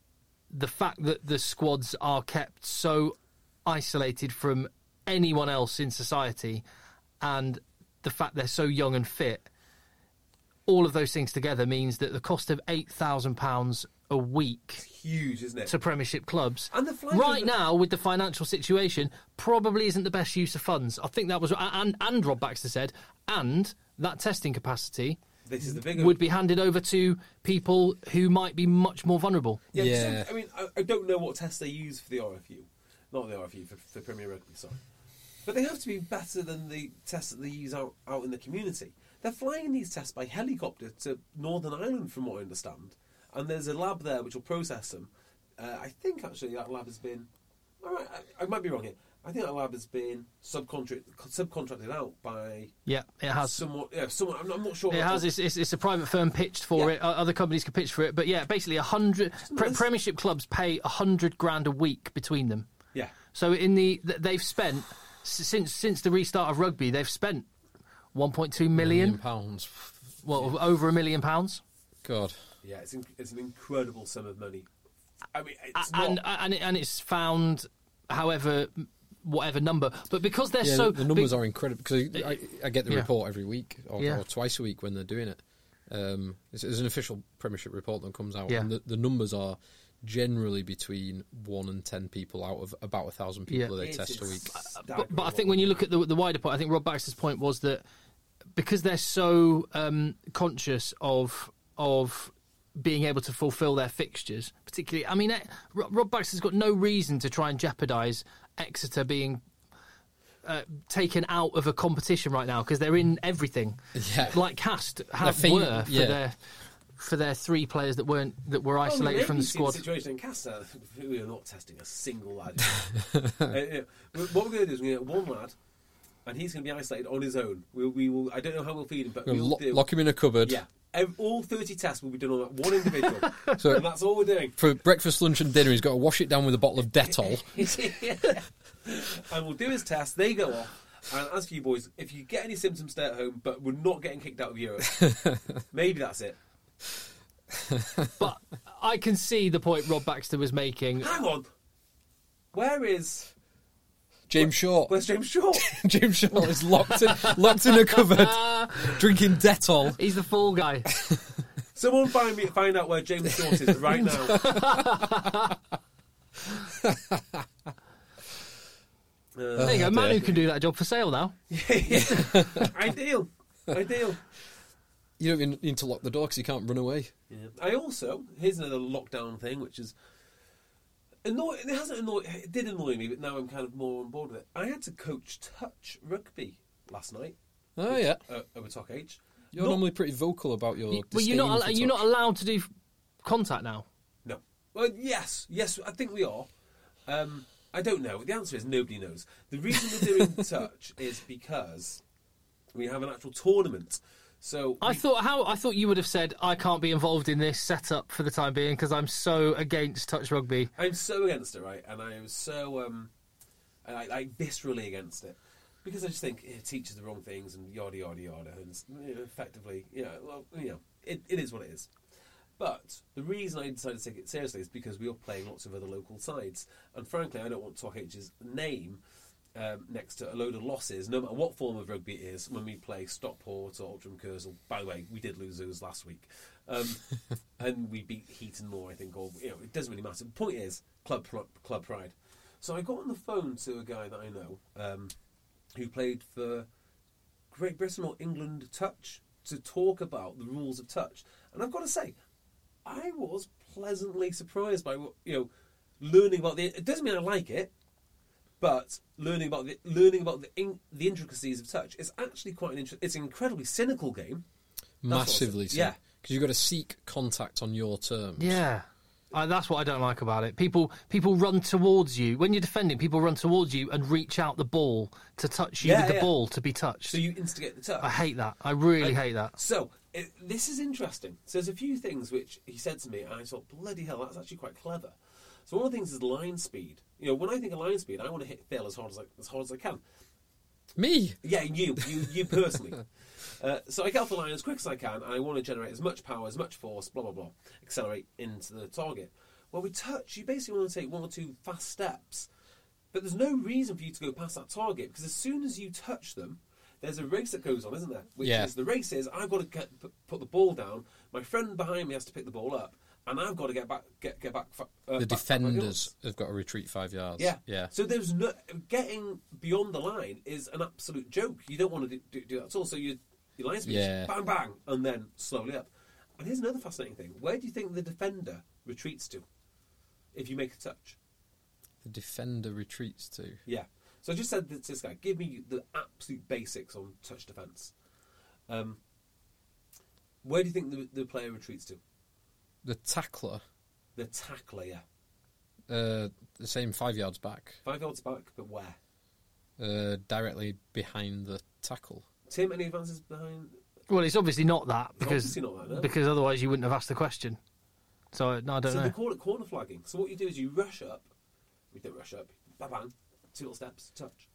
A: the fact that the squads are kept so isolated from anyone else in society, and the fact they're so young and fit, all of those things together means that the cost of eight thousand pounds a week
B: Huge, isn't it?
A: to Premiership clubs
B: And the
A: right
B: is-
A: now with the financial situation probably isn't the best use of funds. I think that was and and Rob Baxter said and that testing capacity
B: this is the big
A: would be handed over to people who might be much more vulnerable.
B: Yeah,
C: Yeah.
B: so, I mean, I, I don't know what tests they use for the RFU, not the RFU for, for Premier Rugby. Sorry, but they have to be better than the tests that they use out out in the community. They're flying these tests by helicopter to Northern Ireland, from what I understand, and there's a lab there which will process them. Uh, I think actually that lab has been. All right, I, I might be wrong here. I think that lab has been subcontract, subcontracted out by
A: Yeah, it has.
B: someone. Yeah, someone. I'm, I'm not sure.
A: It has. It's, it's, it's a private firm pitched for
B: Yeah.
A: it. Other companies could pitch for it, but yeah, basically a hundred pre- Premiership clubs pay a hundred grand a week between them.
B: Yeah.
A: So in the they've spent since since the restart of rugby, they've spent 1.2 million,
C: pounds.
A: well over a million pounds,
C: God.
B: Yeah, it's in, it's an incredible sum of money. I mean, it's
A: and
B: not.
A: and it, and it's found, however, whatever number, but because they're
C: Yeah,
A: so
C: the numbers
A: big-
C: are incredible because I, I, I get the
A: Yeah.
C: report every week or,
A: Yeah.
C: or twice a week when they're doing it. Um, it's, it's an official Premiership report that comes out,
A: Yeah.
C: and the, the numbers are generally between one and ten people out of about a thousand people
A: Yeah.
C: they
B: It
C: test a week.
A: but, but I think when you look at the, the wider point, I think Rob Baxter's point was that because they're so um, conscious of of being able to fulfil their fixtures, particularly, I mean, eh, Rob Rob Baxter's got no reason to try and jeopardise Exeter being. Uh, taken out of a competition right now because they're in everything,
C: Yeah.
A: like Cast have
C: thing-
A: were for
C: yeah.
A: their for their three players that weren't that were isolated
B: maybe
A: from the
B: you've seen
A: squad.
B: situation in Castor, we are not testing a single lad. uh, yeah. What we're going to do is we're going to get one lad, and he's going to be isolated on his own. We, we will. I don't know how we'll feed him, but
C: We'll
B: we'll
C: lock,
B: do.
C: lock him in a cupboard.
B: Yeah, all thirty tests will be done on that one individual,
C: So-
B: and that's all we're doing.
C: For breakfast, lunch, and dinner, he's got to wash it down with a bottle of Dettol.
B: and we'll do his test. They go off. And as for you boys, if you get any symptoms, stay at home. But we're not getting kicked out of Europe. Maybe that's it.
A: But I can see the point Rob Baxter was making.
B: Hang on. Where is
C: James Shaw.
B: where's James Shaw?
C: James Shaw is locked in, locked in a cupboard, drinking Dettol.
A: He's the fall guy.
B: Someone find me find out where James Shaw is right now.
A: Uh, there you go. Oh, Manu can do that job for Sale now.
B: Yeah, Ideal. Ideal.
C: You don't even need to lock the door because you can't run away.
B: Yeah. I also here's another lockdown thing, which is annoy. It hasn't annoyed. It did annoy me, but now I'm kind of more on board with it. I had to coach touch rugby last night
C: Oh yeah,
B: uh, over Toc H.
C: you're
B: Not-
C: normally pretty vocal about your.
A: You- Well, you're not.
C: disdain
A: al- You're not allowed to do contact now.
B: No. Well, yes, yes, I think we are. Um, I don't know. The answer is nobody knows. The reason we're doing touch is because we have an actual tournament. So
A: I
B: we-
A: thought how I thought you would have said I can't be involved in this setup for the time being because I'm so against touch rugby.
B: I'm so against it, right? And I am so um, I, like viscerally against it because I just think it teaches the wrong things and yada yada yada, and you know, effectively, you know, well, you know, it, it is what it is. But the reason I decided to take it seriously is because we are playing lots of other local sides, and frankly, I don't want Toc H's name um, next to a load of losses, no matter what form of rugby it is, when we play Stockport or Altrincham Kersal. By the way, we did lose those last week. Um, and we beat Heaton Moor, I think, or, you know, it doesn't really matter. The point is, club, club pride. So I got on the phone to a guy that I know um, who played for Great Britain or England Touch to talk about the rules of touch. And I've got to say, I was pleasantly surprised by what, you know, learning about the. It doesn't mean I like it, but learning about the learning about the in, the intricacies of touch is actually quite an interesting. It's an incredibly cynical game. That's what I said.
C: massively. so.
B: Yeah.
C: because you've got to seek contact on your terms.
A: Yeah. Uh, that's what I don't like about it. People people run towards you when you're defending. People run towards you and reach out the ball to touch you
B: Yeah,
A: with the ball to be touched.
B: So you instigate the touch.
A: I hate that. I really
B: And
A: hate that.
B: So it, this is interesting. So there's a few things which he said to me, and I thought, bloody hell, that's actually quite clever. So one of the things is line speed. You know, when I think of line speed, I want to hit Phil as hard as I, as hard as I can.
C: Me.
B: Yeah, you, you, you personally. uh, so I get off the line as quick as I can, and I want to generate as much power, as much force, blah blah blah, accelerate into the target. Well, we touch, you basically want to take one or two fast steps, but there's no reason for you to go past that target because as soon as you touch them, there's a race that goes on, isn't there? Which
C: Yeah.
B: is the race is I've got to get, put the ball down. My friend behind me has to pick the ball up, and I've got to get back, get get back. Uh,
C: The
B: back-
C: defenders have got to retreat five yards.
B: Yeah,
C: yeah.
B: So there's no getting beyond the line is an absolute joke. You don't want to do, do, do that at all. So you your line speed,
C: Yeah.
B: bang bang, and then slowly up. And here's another fascinating thing: where do you think the defender retreats to if you make a touch?
C: The defender retreats to.
B: Yeah. So I just said to this guy, give me the absolute basics on touch defence. Um, where do you think the, the player retreats to?
C: The tackler,
B: The tackler, yeah.
C: uh, the same five yards back,
B: Five yards back, but where?
C: uh, directly behind the tackle.
B: Tim, any advances behind?
A: Well, it's obviously not that
B: It's
A: because
B: obviously not that, no.
A: because otherwise you wouldn't have asked the question. So uh, no, I don't
B: so
A: know.
B: they call it corner flagging. So what you do is you rush up. We don't rush up. Bang bang. Two little steps, touch,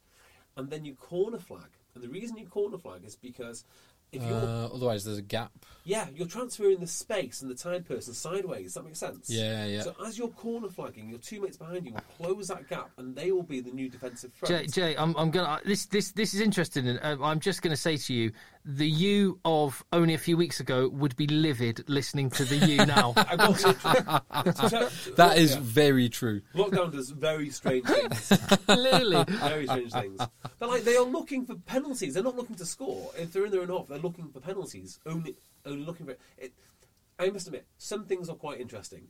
B: and then you corner flag. And the reason you corner flag is because if you're
C: Uh, otherwise, there's a gap.
B: yeah you're transferring the space and the tied person sideways. Does that make sense?
C: Yeah, yeah.
B: So as you're corner flagging, your two mates behind you will close that gap, and they will be the new defensive front.
A: Jay, Jay, I'm, I'm gonna. This, this, this is interesting. and uh, I'm just gonna say to you, the you of only a few weeks ago would be livid listening to the you now.
B: I got literally-
C: That is very true.
B: Lockdown does very strange things.
A: Clearly,
B: very strange things. But like they are looking for penalties. They're not looking to score. If they're in their own half, they're looking for penalties. Only, only looking for it. I must admit, some things are quite interesting.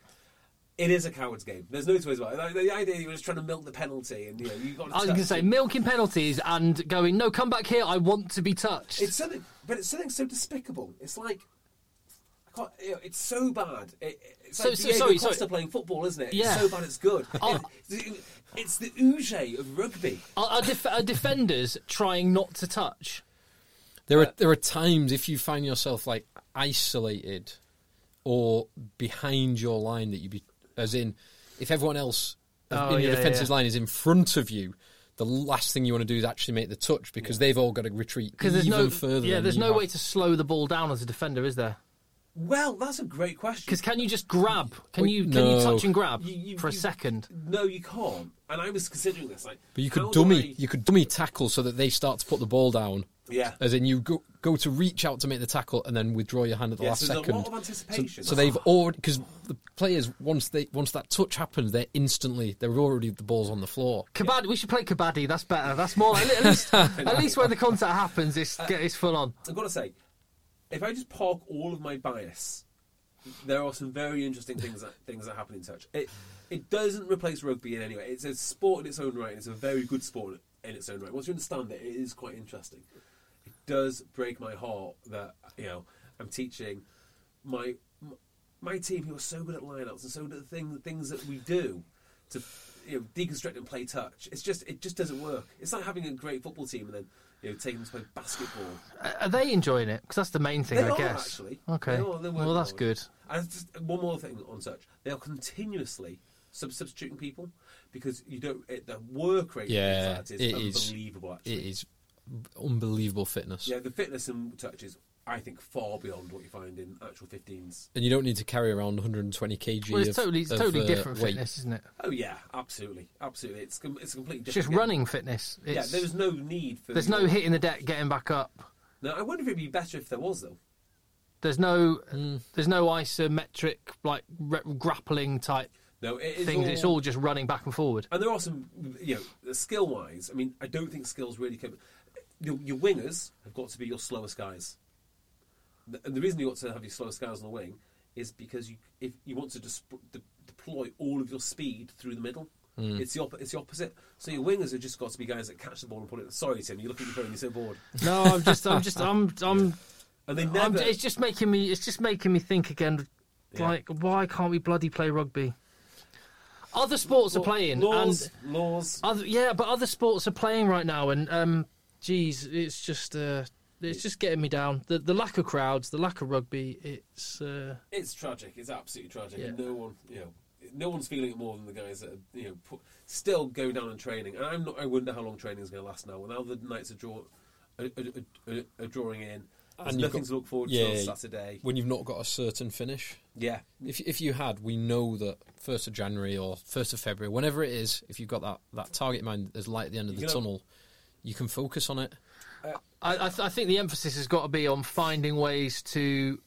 B: It is a coward's game. There's no two ways about it. Like, the idea you're just trying to milk the penalty, and you know you got.
A: I was going to say milking penalties and going. No, come back here. I want to be touched.
B: It's something, but it's something so despicable. It's like. I can't, you know, it's so bad. It, it's
A: So-
B: like
A: so-
B: Diego
A: sorry,
B: Costa
A: sorry.
B: playing football, isn't it?
A: Yeah.
B: It's so bad it's good. It- it's the Uge of rugby.
A: Are, are, def- are defenders trying not to touch?
C: There are uh, there are times if you find yourself like isolated or behind your line that you'd be as in if everyone else
A: Oh,
C: in your
A: yeah,
C: defensive
A: yeah.
C: line is in front of you, the last thing you want to do is actually make the touch because they've all got to retreat
A: Because there's
C: even
A: no
C: further.
A: Yeah, there's no
C: have.
A: way to slow the ball down as a defender, is there?
B: Well, that's a great question.
A: Because can you just grab? Can you can you touch and grab
B: You- you-
A: for a
B: you-
A: second?
B: No, you can't. And I was considering this. Like,
C: But you could dummy
B: I-
C: you could dummy tackle so that they start to put the ball down.
B: Yeah.
C: As in you go go to reach out to make the tackle and then withdraw your hand at the
B: Yeah,
C: last
B: so there's a
C: second.
B: lot of anticipation.
C: So, so they've already because the players once they once that touch happens, they're instantly they're already the balls on the floor.
A: Kabaddi. We should play kabaddi. That's better. That's more. At least, at least when the contact happens, it's it's full on.
B: I've got to say, if I just park all of my bias, there are some very interesting things that things that happen in touch. It it doesn't replace rugby in any way. It's a sport in its own right. and It's a very good sport in its own right. Once you understand it, it is quite interesting. It does break my heart that you know I'm teaching my my team who are so good at lineouts and so good at the thing, things that we do to you know deconstruct and play touch. It's just it just doesn't work. It's like having a great football team and then you know taking them to play basketball.
A: Are they enjoying it? Because that's the main thing,
B: They
A: I
B: are,
A: guess.
B: actually.
A: Okay.
B: They are,
A: well, that's good.
B: And just one more thing on touch, they are continuously substituting people because you don't. It, the work rate
C: Yeah,
B: of that is
C: it is.
B: unbelievable. Actually,
C: It is unbelievable fitness.
B: yeah, the fitness and touch is, I think, far beyond what you find in actual 15s.
C: And you don't need to carry around 120 kg
A: Well, it's
C: of,
A: totally, it's
C: of,
A: totally
C: uh,
A: different
C: weight.
A: fitness, isn't it?
B: Oh yeah, absolutely, absolutely. It's com- it's a completely
A: It's
B: different.
A: just
B: game.
A: running fitness.
B: Yeah, there's no need for.
A: there's no hitting the deck, getting back up.
B: No, I wonder if it'd be better if there was though.
A: There's no,
C: Mm.
A: there's no isometric like re- grappling type
B: No, it is
A: things. It's all just running back and forward.
B: And there are some, you know, skill wise. I mean, I don't think skills really come. Your, your wingers have got to be your slowest guys. The- And the reason you got to have your slowest guys on the wing is because you, if you want to dis- de- deploy all of your speed through the middle. Hmm. It's the op- it's the opposite. So your wingers have just got to be guys that catch the ball and put it. Sorry, Tim, you look at your phone, you're so bored.
A: No, I'm just, I'm just, I'm, I'm,
B: And they
A: I'm
B: never.
A: it's just making me, it's just making me think again.
B: Yeah.
A: Like, why can't we bloody play rugby? Other sports are playing,
B: laws,
A: and
B: laws.
A: Other, yeah, but other sports are playing right now, and um, geez, it's just uh, it's just getting me down. The the lack of crowds, the lack of rugby. It's uh,
B: It's tragic. It's absolutely tragic.
A: Yeah.
B: And no one, you know, no one's feeling it more than the guys that are, you know put, still go down in training. And I'm not. I wonder how long training is going to last now. Now the nights are draw, are, are, are, are drawing in. There's
C: And you've
B: nothing
C: got-
B: to look forward
C: yeah,
B: to on Saturday.
C: When you've not got a certain finish.
B: Yeah,
C: If if you had, we know that first of January or first of February, whenever it is, if you've got that, that target in mind, there's light at the end of the
B: can have-
C: tunnel, you can focus on it.
A: I I, th- I think the emphasis has got to be on finding ways to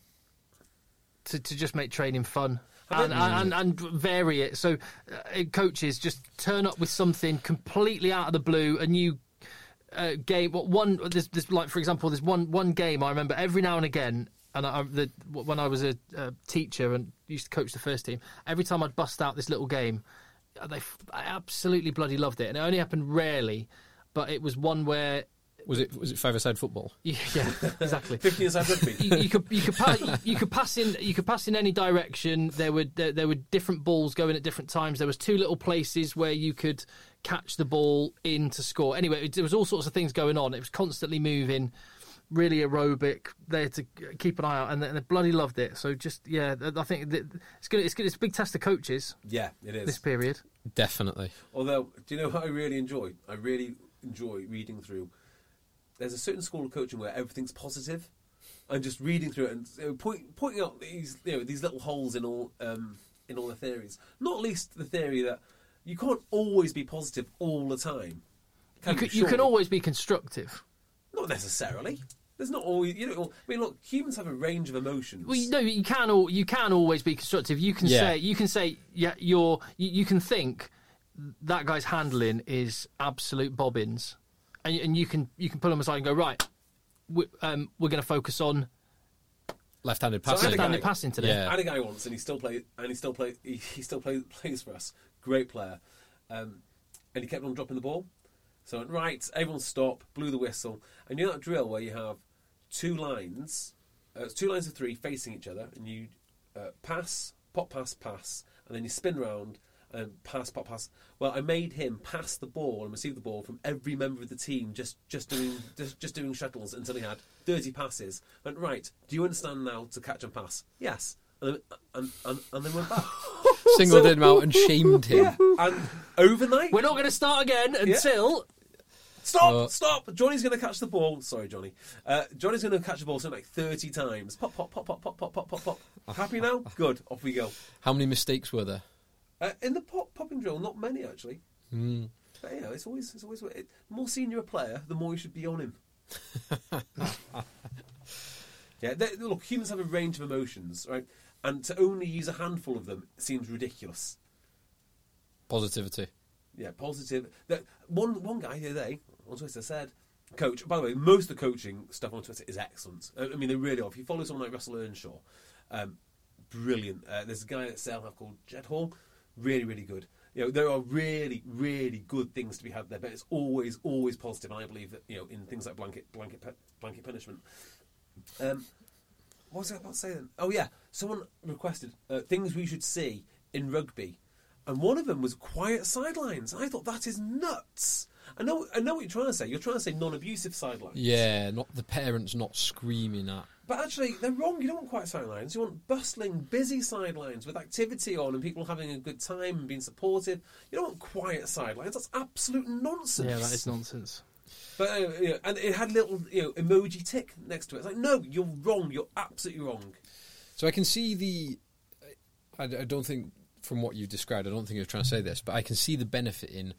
A: to, to just make training fun. And, and, and vary it. So, uh, coaches just turn up with something completely out of the blue, a new uh, game. What one? There's, there's like for example, there's one one game I remember every now and again. And I, I- the, when I was a, a teacher and used to coach the first team, every time I'd bust out this little game, uh, they f- I absolutely bloody loved it. And it only happened rarely, but it was one where
C: Was it was it five side football?
A: yeah, exactly.
B: fifteen years out rugby.
A: You, you could you could pass you could pass in you could pass in any direction. There were there, there were different balls going at different times. There was two little places where you could catch the ball in to score. Anyway, it, there was all sorts of things going on. It was constantly moving, really aerobic. There to keep an eye out, and they, they bloody loved it. So just yeah, I think that it's good. It's good. It's a big test of coaches
B: yeah, it is.
A: this period.
C: Definitely.
B: Although, do you know what I really enjoy? I really enjoy reading through. There's a certain school of coaching where everything's positive, and just reading through it and you know, point, pointing out these you know these little holes in all um, in all the theories. Not least the theory that you can't always be positive all the time.
A: You,
B: Can you,
A: you can always be constructive.
B: not necessarily. There's not always you know. I mean, look, humans have a range of emotions.
A: Well, you know, you can al- you can always be constructive. You can
C: Yeah.
A: say you can say yeah, you're you, you can think that guy's handling is absolute bobbins, and, and you can you can pull him aside and go right. We, um, we're going to focus on
C: Left-handed
B: So I had
C: passing.
B: a guy-
A: left-handed passing today.
C: Yeah.
B: I had a guy once, and he still play, and he still play, he, he still play, plays for us. Great player, um, and he kept on dropping the ball. So right, everyone stop, blew the whistle, and you know that drill where you have two lines, uh, two lines of three facing each other, and you uh, pass, pop, pass, pass, and then you spin round and pass, pop, pass. Well, I made him pass the ball and receive the ball from every member of the team, just just doing just, just doing shuttles until he had thirty passes. Went right. Do you understand now to catch and pass? Yes. And then, and, and, and then went back.
C: Singled him out and shamed him.
B: and overnight,
A: We're not going to start again until
B: Stop!
C: Uh,
B: stop! Johnny's going to catch the ball. Sorry, Johnny. Uh, Johnny's going to catch the ball something like 30 times. Pop, pop, pop, pop, pop, pop, pop, pop, pop. Happy now? Good. Off we go.
C: How many mistakes were there?
B: Uh, in the pop, popping drill, not many actually. But yeah, it's always, it's always. It, the more senior a player, the more you should be on him. yeah, they, look, humans have a range of emotions, right? And to only use a handful of them seems ridiculous.
C: Positivity.
B: Yeah, positive. That one one guy the other day on Twitter said, "Coach." By the way, most of the coaching stuff on Twitter is excellent. I I mean, they really are. If you follow someone like Russell Earnshaw, um, brilliant. Uh, there's a guy at Sale have called Jed Hall, really, really good. You know, there are really, really good things to be had there, but it's always, always positive. And I believe that you know, in things like blanket, blanket, blanket punishment. Um, what was I about to say then? Oh yeah, someone requested uh, things we should see in rugby, and one of them was quiet sidelines. I thought that is nuts. I know, I know what you're trying to say. You're trying to say non-abusive sidelines.
C: Yeah, not the parents not screaming at.
B: But actually, they're wrong. You don't want quiet sidelines. You want bustling, busy sidelines with activity on and people having a good time and being supportive. You don't want quiet sidelines. That's absolute nonsense.
A: Yeah, that is nonsense.
B: But uh, you know, and it had little you know emoji tick next to it. It's like, no, you're wrong. You're absolutely wrong.
C: So I can see the. I, I don't think, from what you've described, I don't think you're trying to say this, but I can see the benefit in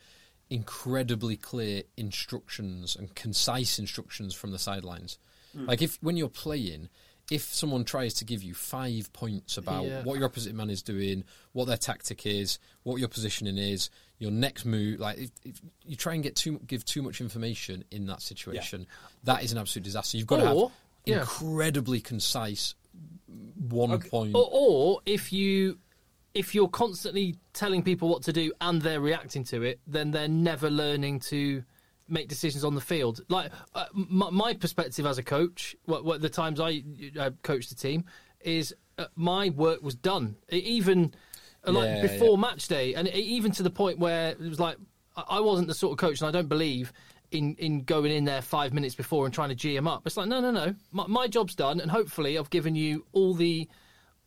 C: incredibly clear instructions and concise instructions from the sidelines. Like if when you're playing, if someone tries to give you five points about
A: Yeah.
C: what your opposite man is doing, what their tactic is, what your positioning is, your next move, like if, if you try and get too give too much information in that situation, that is an absolute disaster. You've got to
A: Or-
C: have
A: yeah.
C: incredibly concise one point.
A: Or, or if you if you're constantly telling people what to do and they're reacting to it, then they're never learning to make decisions on the field. Like uh, my, my perspective as a coach, what, what the times I uh, coached the team is uh, my work was done. E- even uh, like
C: Yeah,
A: before
C: yeah.
A: match day, and e- even to the point where it was like I wasn't the sort of coach, and I don't believe. In, in going in there five minutes before and trying to G 'em up, it's like no, no, no. My, my job's done, and hopefully I've given you all the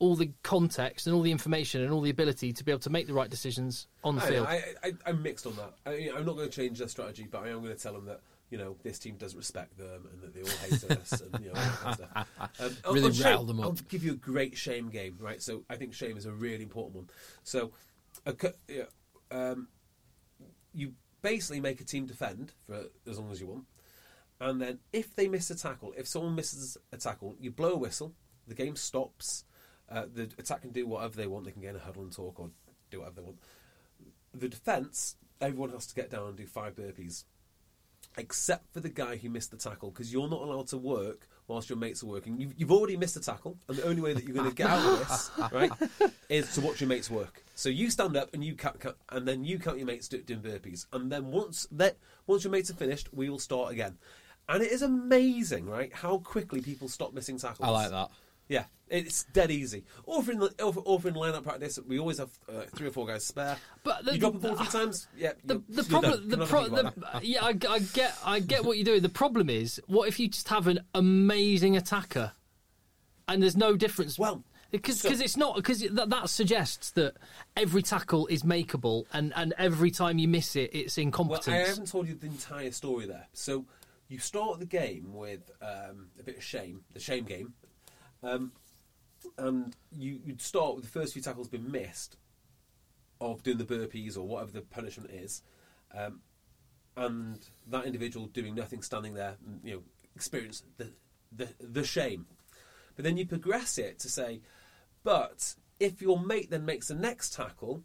A: all the context and all the information and all the ability to be able to make the right decisions on the
B: I,
A: field.
B: I, I, I'm mixed on that. I, I'm not going to change their strategy, but I am going to tell them that you know this team doesn't respect them and that they all hate us. And, you know, all that kind of stuff. Um,
C: Really
B: on shame,
C: them up.
B: I'll give you a great shame game, right? So I think shame is a really important one. So, a, yeah, um, you basically make a team defend for as long as you want, and then if they miss a tackle, if someone misses a tackle, you blow a whistle, the game stops. Uh, the attack can do whatever they want. They can get in a huddle and talk or do whatever they want. The defence, everyone has to get down and do five burpees, except for the guy who missed the tackle, because you're not allowed to work whilst your mates are working. You've, you've already missed a tackle, and the only way that you're going to get out of this, right, is to watch your mates work. So you stand up and you count, count and then you count your mates do, doing burpees, and then once that once your mates are finished, we will start again. And it is amazing, right, how quickly people stop missing tackles.
C: I like that.
B: Yeah, it's dead easy. Or for in, the, or for, or for in line-up practice, we always have uh, three or four guys spare.
A: But the-
B: you drop a ball three times, yeah.
A: the, the problem, the, pro, the
B: thinking about that.
A: yeah, I, I get, I get what you're doing. The problem is, what if you just have an amazing attacker, and there's no difference?
B: Well,
A: because
B: so-
A: it's not because that, that suggests that every tackle is makeable, and, and every time you miss it, it's incompetence. Well.
B: I haven't told you the entire story there. So you start the game with um, a bit of shame, the shame game, um, and you, you'd start with the first few tackles being missed of doing the burpees or whatever the punishment is, um, and that individual doing nothing, standing there, you know, experience the, the the shame. But then you progress it to say, but if your mate then makes the next tackle,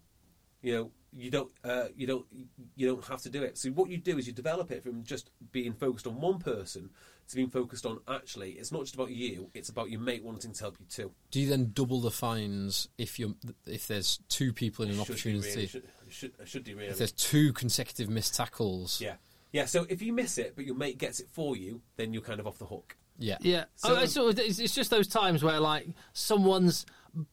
B: you know you don't uh, you don't you don't have to do it so what you do is you develop it from just being focused on one person to being focused on actually it's not just about you it's about your mate wanting to help you too.
C: Do you then double the fines if you if there's two people in an
B: Should do
C: opportunity?
B: really, should, should, should do really.
C: If there's two consecutive missed tackles,
B: yeah. Yeah so if you miss it but your mate gets it for you then you're kind of off the hook.
C: Yeah,
A: Yeah,
B: So-
A: Oh, it's, it's, it's just those times where like someone's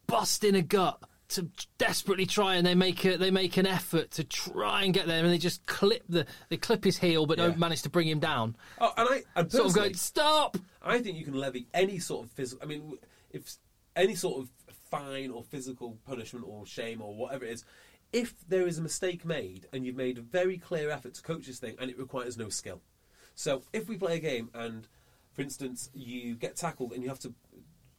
A: busting a gut to desperately try, and they make a, they make an effort to try and get there, and they just clip the they clip his heel, but
B: Yeah.
A: don't manage to bring him down.
B: oh and I and
A: Sort of going, stop.
B: I think you can levy any sort of physical. I mean, if any sort of fine or physical punishment or shame or whatever it is, if there is a mistake made and you've made a very clear effort to coach this thing and it requires no skill. So if we play a game and, for instance, you get tackled and you have to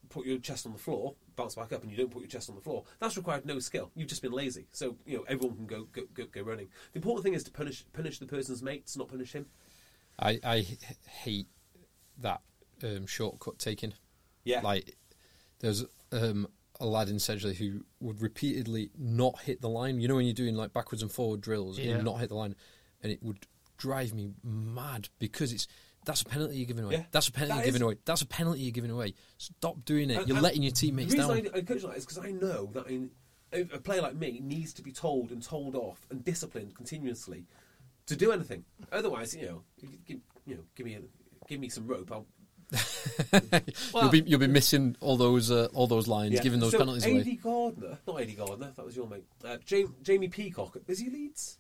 B: put your chest on the floor, bounce back up, and you don't put your chest on the floor, that's required no skill. You've just been lazy. So you know everyone can go go, go, go running. The important thing is to punish punish the person's mates, not punish him.
C: I, I hate that um, shortcut taking.
B: Yeah.
C: Like, there's um, a lad in Sedgley who would repeatedly not hit the line. You know, when you're doing like backwards and forward drills,
A: Yeah.
C: and not hit the line, and it would drive me mad because it's that's a penalty you're giving away.
B: Yeah.
C: That's a penalty
B: That
C: you're giving away. That's a penalty you're giving away. Stop doing it.
B: And-
C: you're
B: and
C: letting your teammates
B: the
C: down.
B: reason I, I coach like that is because I know that in a, player like me needs to be told and told off and disciplined continuously to do anything. Otherwise, you know, you give, you know, give me a, give me some rope. I'll
C: you'll be you'll be missing all those uh, all those lines, giving those
B: so
C: penalties
B: AD
C: away.
B: Gardner, not AD Gardner, that was your mate. Uh, Jamie, Jamie Peacock, is he Leeds?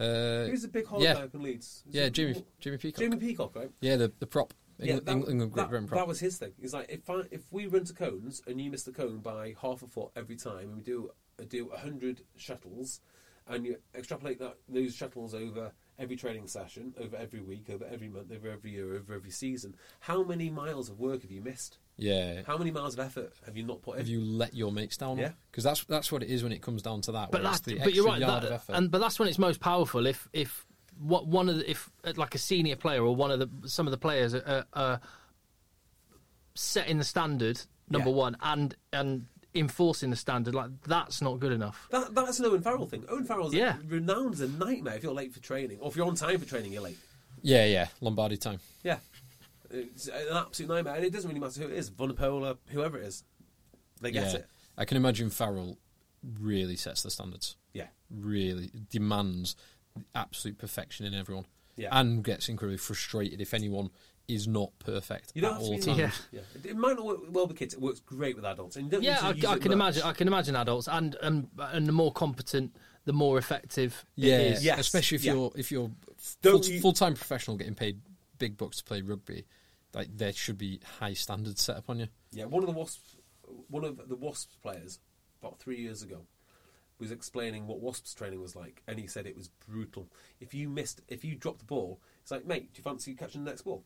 C: Uh,
B: Who's the big
C: yeah.
B: up in Leeds? Is
C: yeah,
B: it-
C: Jamie Jamie Peacock.
B: Jimmy Peacock, right?
C: Yeah, the the prop.
B: Yeah,
C: England,
B: that,
C: England
B: that,
C: Britain
B: that was his thing. He's like, if I, if we run to cones and you miss the cone by half a foot every time, and we do do hundred shuttles, and you extrapolate that those shuttles over every training session, over every week, over every month, over every year, over every season, how many miles of work have you missed?
C: Yeah.
B: How many miles of effort have you not put in?
C: Have you let your mates down?
B: Yeah.
C: because that's that's what it is when it comes down to that.
A: but that's
C: the
A: but you're right.
C: yard
A: that-
C: of effort.
A: and but that's when it's most powerful. If if what one of the, if uh, like a senior player or one of the some of the players are, are setting the standard number
B: Yeah.
A: one and and enforcing the standard like that's not good enough.
B: That, that's an Owen Farrell thing. Owen Farrell's
A: Yeah.
B: renowned as a nightmare if you're late for training, or if you're on time for training, you're late.
C: yeah, yeah, Lombardi time.
B: Yeah. It's an absolute nightmare. And it doesn't really matter who it is, Vunipola, whoever it is. They get
C: yeah.
B: it.
C: I can imagine Farrell really sets the standards.
B: Yeah.
C: Really demands absolute perfection in everyone.
B: Yeah.
C: And gets incredibly frustrated if anyone is not perfect
B: You don't
C: at
B: have to
C: all times.
A: Yeah.
B: Yeah. It, it might not work well with kids. It works great with adults. And don't
A: Yeah, I, I can
B: much.
A: imagine. I can imagine adults and and and the more competent, the more effective.
C: Yeah,
A: it is.
B: Yes,
C: especially if
B: yeah.
C: you're if you're
B: Don't
C: full,
B: you-
C: full-time professional getting paid big bucks to play rugby. Like there should be high standards set upon you.
B: Yeah, one of the Wasps, one of the Wasps players, about three years ago, was explaining what Wasps training was like, and he said it was brutal. If you missed, if you dropped the ball, it's like, mate, do you fancy catching the next ball?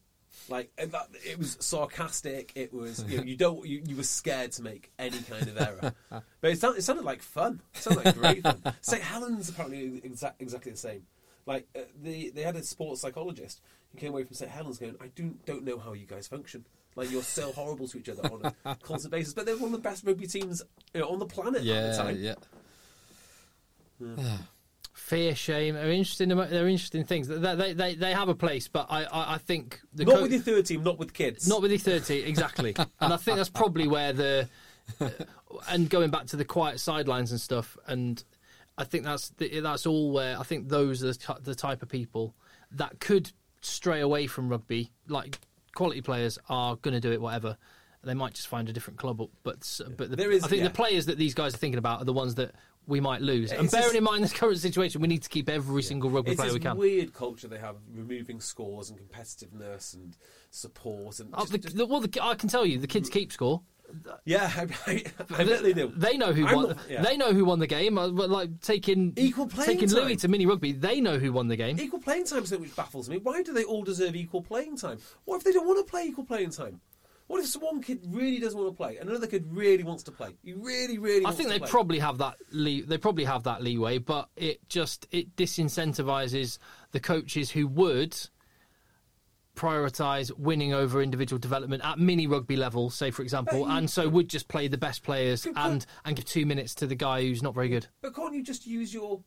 B: Like and that, it was sarcastic. It was you, know, you don't you, you were scared to make any kind of error, but it sounded, it sounded like fun. It sounded like great fun. St Helens apparently exa- exactly the same. Like uh, the they had a sports psychologist who came away from St Helens going, I do don't know how you guys function. Like you're so horrible to each other on a constant basis, but they're one of the best rugby teams you know, on the planet at the
C: Yeah,
B: time.
C: yeah.
A: Fear, shame. They're interesting. They're interesting things. They they they, they have a place, but I I, I think
B: Not
A: co-
B: with your third team, not with kids.
A: Not with the 30, exactly. and I think that's probably where the. and going back to the quiet sidelines and stuff, and I think that's the, that's all where I think those are the the type of people that could stray away from rugby. Like quality players are going to do it, whatever. They might just find a different club, but but the,
B: There is-
A: I think
B: yeah.
A: the players that these guys are thinking about are the ones that we might lose. and bearing
B: just-
A: in mind this current situation, we need to keep every single rugby
B: it's
A: player we can.
B: weird culture they have, removing scores and competitiveness and support and
A: Oh,
B: just-
A: the,
B: just-
A: well, the, I can tell you, the kids mm. keep score.
B: Yeah, I, I, I bet they do.
A: They know who
B: I'm
A: won.
B: not- yeah.
A: They know who won the game. Uh, like taking
B: Equal playing
A: taking Louis to mini rugby. They know who won the game.
B: Equal playing time is something which baffles me. Why do they all deserve equal playing time? What if they don't want to play equal playing time? What if one kid really doesn't want to play and another kid really wants to play? You really, really.
A: I
B: wants
A: think
B: to
A: they
B: play.
A: probably have that. Le- they probably have that leeway, but it just it disincentivizes the coaches who would prioritize winning over individual development at mini rugby level, say for example,
B: you-
A: and so would just play the best players
B: Good
A: and and give two minutes to the guy who's not very good.
B: But can't you just use your?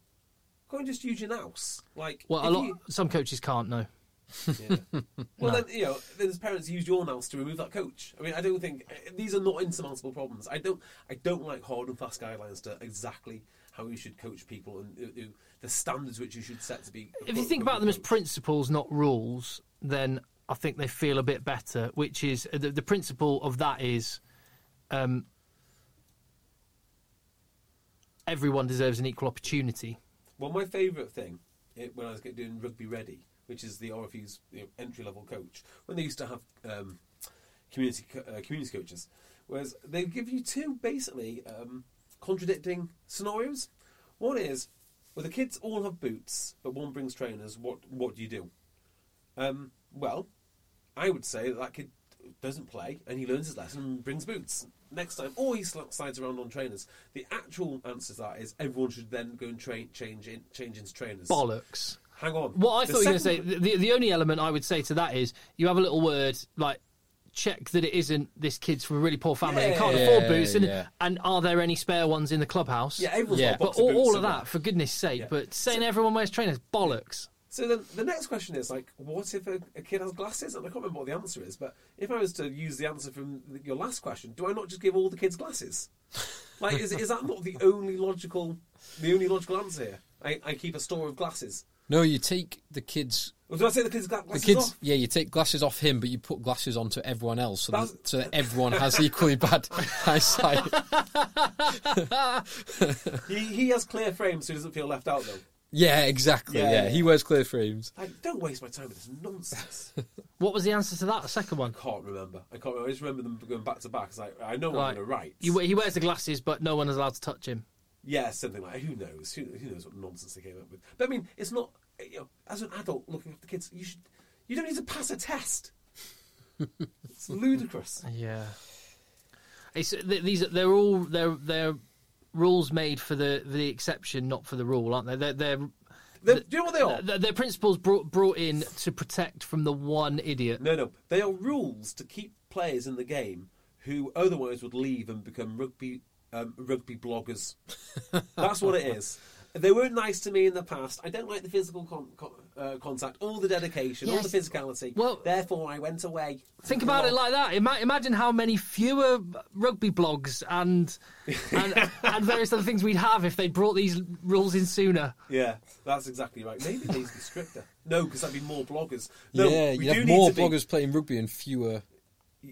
B: Can't you just use your nous? Like,
A: Well, a lot
B: you-
A: some coaches can't No.
B: Yeah. well, then you know, then as parents use your nous to remove that coach. I mean, I don't think these are not insurmountable problems. I don't, I don't like hard and fast guidelines to exactly how you should coach people and uh, uh, the standards which you should set to be.
A: if you think about them as principles, not rules, then I think they feel a bit better. Which is the, the principle of that is, um, everyone deserves an equal opportunity.
B: Well, my favourite thing it, when I was doing Rugby Ready, which is the RFU's you know, entry level coach, when they used to have um, community uh, community coaches, was they give you two basically um, contradicting scenarios. One is, well, the kids all have boots, but one brings trainers. What what do you do? Um, well, I would say that that kid doesn't play and he learns his lesson and brings boots next time, or he sl- slides around on trainers. The actual answer to that is everyone should then go and train, change in, change into trainers.
A: Bollocks.
B: Hang on.
A: What I
B: The
A: thought you were going to say, the, the only element I would say to that is you have a little word like check that it isn't this kid's from a really poor family and can't
C: Yeah,
A: afford boots, and,
C: yeah.
A: and are there any spare ones in the clubhouse?
B: Yeah, everyone's
C: Yeah.
B: got a
A: But
B: box
A: all,
B: of boots
A: all of that, for goodness sake.
B: Yeah.
A: But saying everyone wears trainers, bollocks.
B: So then the next question is like, what if a, a kid has glasses? And I can't remember what the answer is, but if I was to use the answer from your last question, do I not just give all the kids glasses? Like, is, is that not the only logical, the only logical answer here? I, I keep a store of glasses.
C: No, you take the kids.
B: Well, do I say the kids got
C: The kids,
B: off?
C: yeah, you take glasses off him, but you put glasses onto everyone else, so that, so that everyone has equally bad eyesight.
B: He, he has clear frames, so he doesn't feel left out though.
C: Yeah, exactly.
B: Yeah,
C: Yeah,
B: yeah,
C: he wears clear frames.
B: Like, don't waste my time with this nonsense.
A: What was the answer to that? The second one.
B: can't remember. I can't. Remember. I just remember them going back to back. 'cause I, I know what
A: Right.
B: I'm going to write.
A: He, he wears the glasses, but no one is allowed to touch him.
B: Yeah, something like who knows? Who, who knows what nonsense they came up with? But I mean, it's not. You know, as an adult looking after kids, you should. You don't need to pass a test. it's ludicrous.
A: Yeah. It's th- these. are- They're all they're they're rules made for the the exception, not for the rule, aren't they? They're they're.
B: They're, do you know what they are?
A: They're, they're principles brought brought in to protect from the one idiot.
B: No, no, they are rules to keep players in the game who otherwise would leave and become rugby um, rugby bloggers. That's what it is. They weren't nice to me in the past. I don't like the physical con- con- uh, contact, all the dedication, all the physicality.
A: Well-
B: therefore, I went away.
A: Think about it like that. Ima- imagine how many fewer rugby blogs and and, and various other things we'd have if they'd brought these rules in sooner.
B: Yeah, that's exactly right. Maybe they need be stricter. No, because that'd be more bloggers. No,
C: yeah, you
B: do
C: have more
B: to be-
C: bloggers playing rugby and fewer.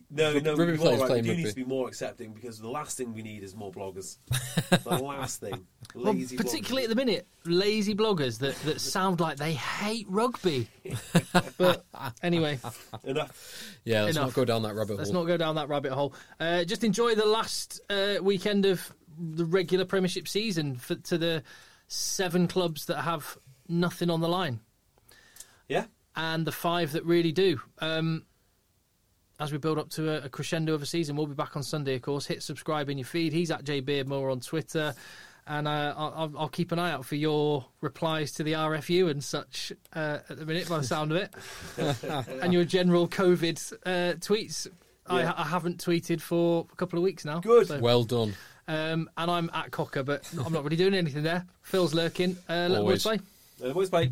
B: No,
C: Rug-
B: no,
C: rugby
B: you are
C: players
B: right. We
C: playing
B: do need to be more accepting because the last thing we need is more bloggers. the last thing,
A: Well,
B: lazy.
A: particularly at the minute, lazy bloggers that, that sound like they hate rugby. but anyway,
B: enough.
C: Yeah, let's
A: Enough.
C: not go down that rabbit hole.
A: let's
C: hole.
A: not go down that rabbit hole. Uh, just enjoy the last uh, weekend of the regular Premiership season for, to the seven clubs that have nothing on the line.
B: Yeah,
A: and the five that really do. Um, as we build up to a, a crescendo of a season, we'll be back on Sunday, of course. Hit subscribe in your feed. He's at J Beardmore on Twitter, and uh, I'll, I'll- I'll keep an eye out for your replies to the RFU and such uh, at the minute, by the sound of it, and your general COVID uh, tweets.
B: Yeah.
A: I, I haven't tweeted for a couple of weeks now.
B: Good.
A: so-
C: Well done.
A: um, and I'm at Cocker, but I'm not really doing anything there. Phil's lurking. Uh, let the boys
C: Always.
A: play.
B: uh, boys, bye.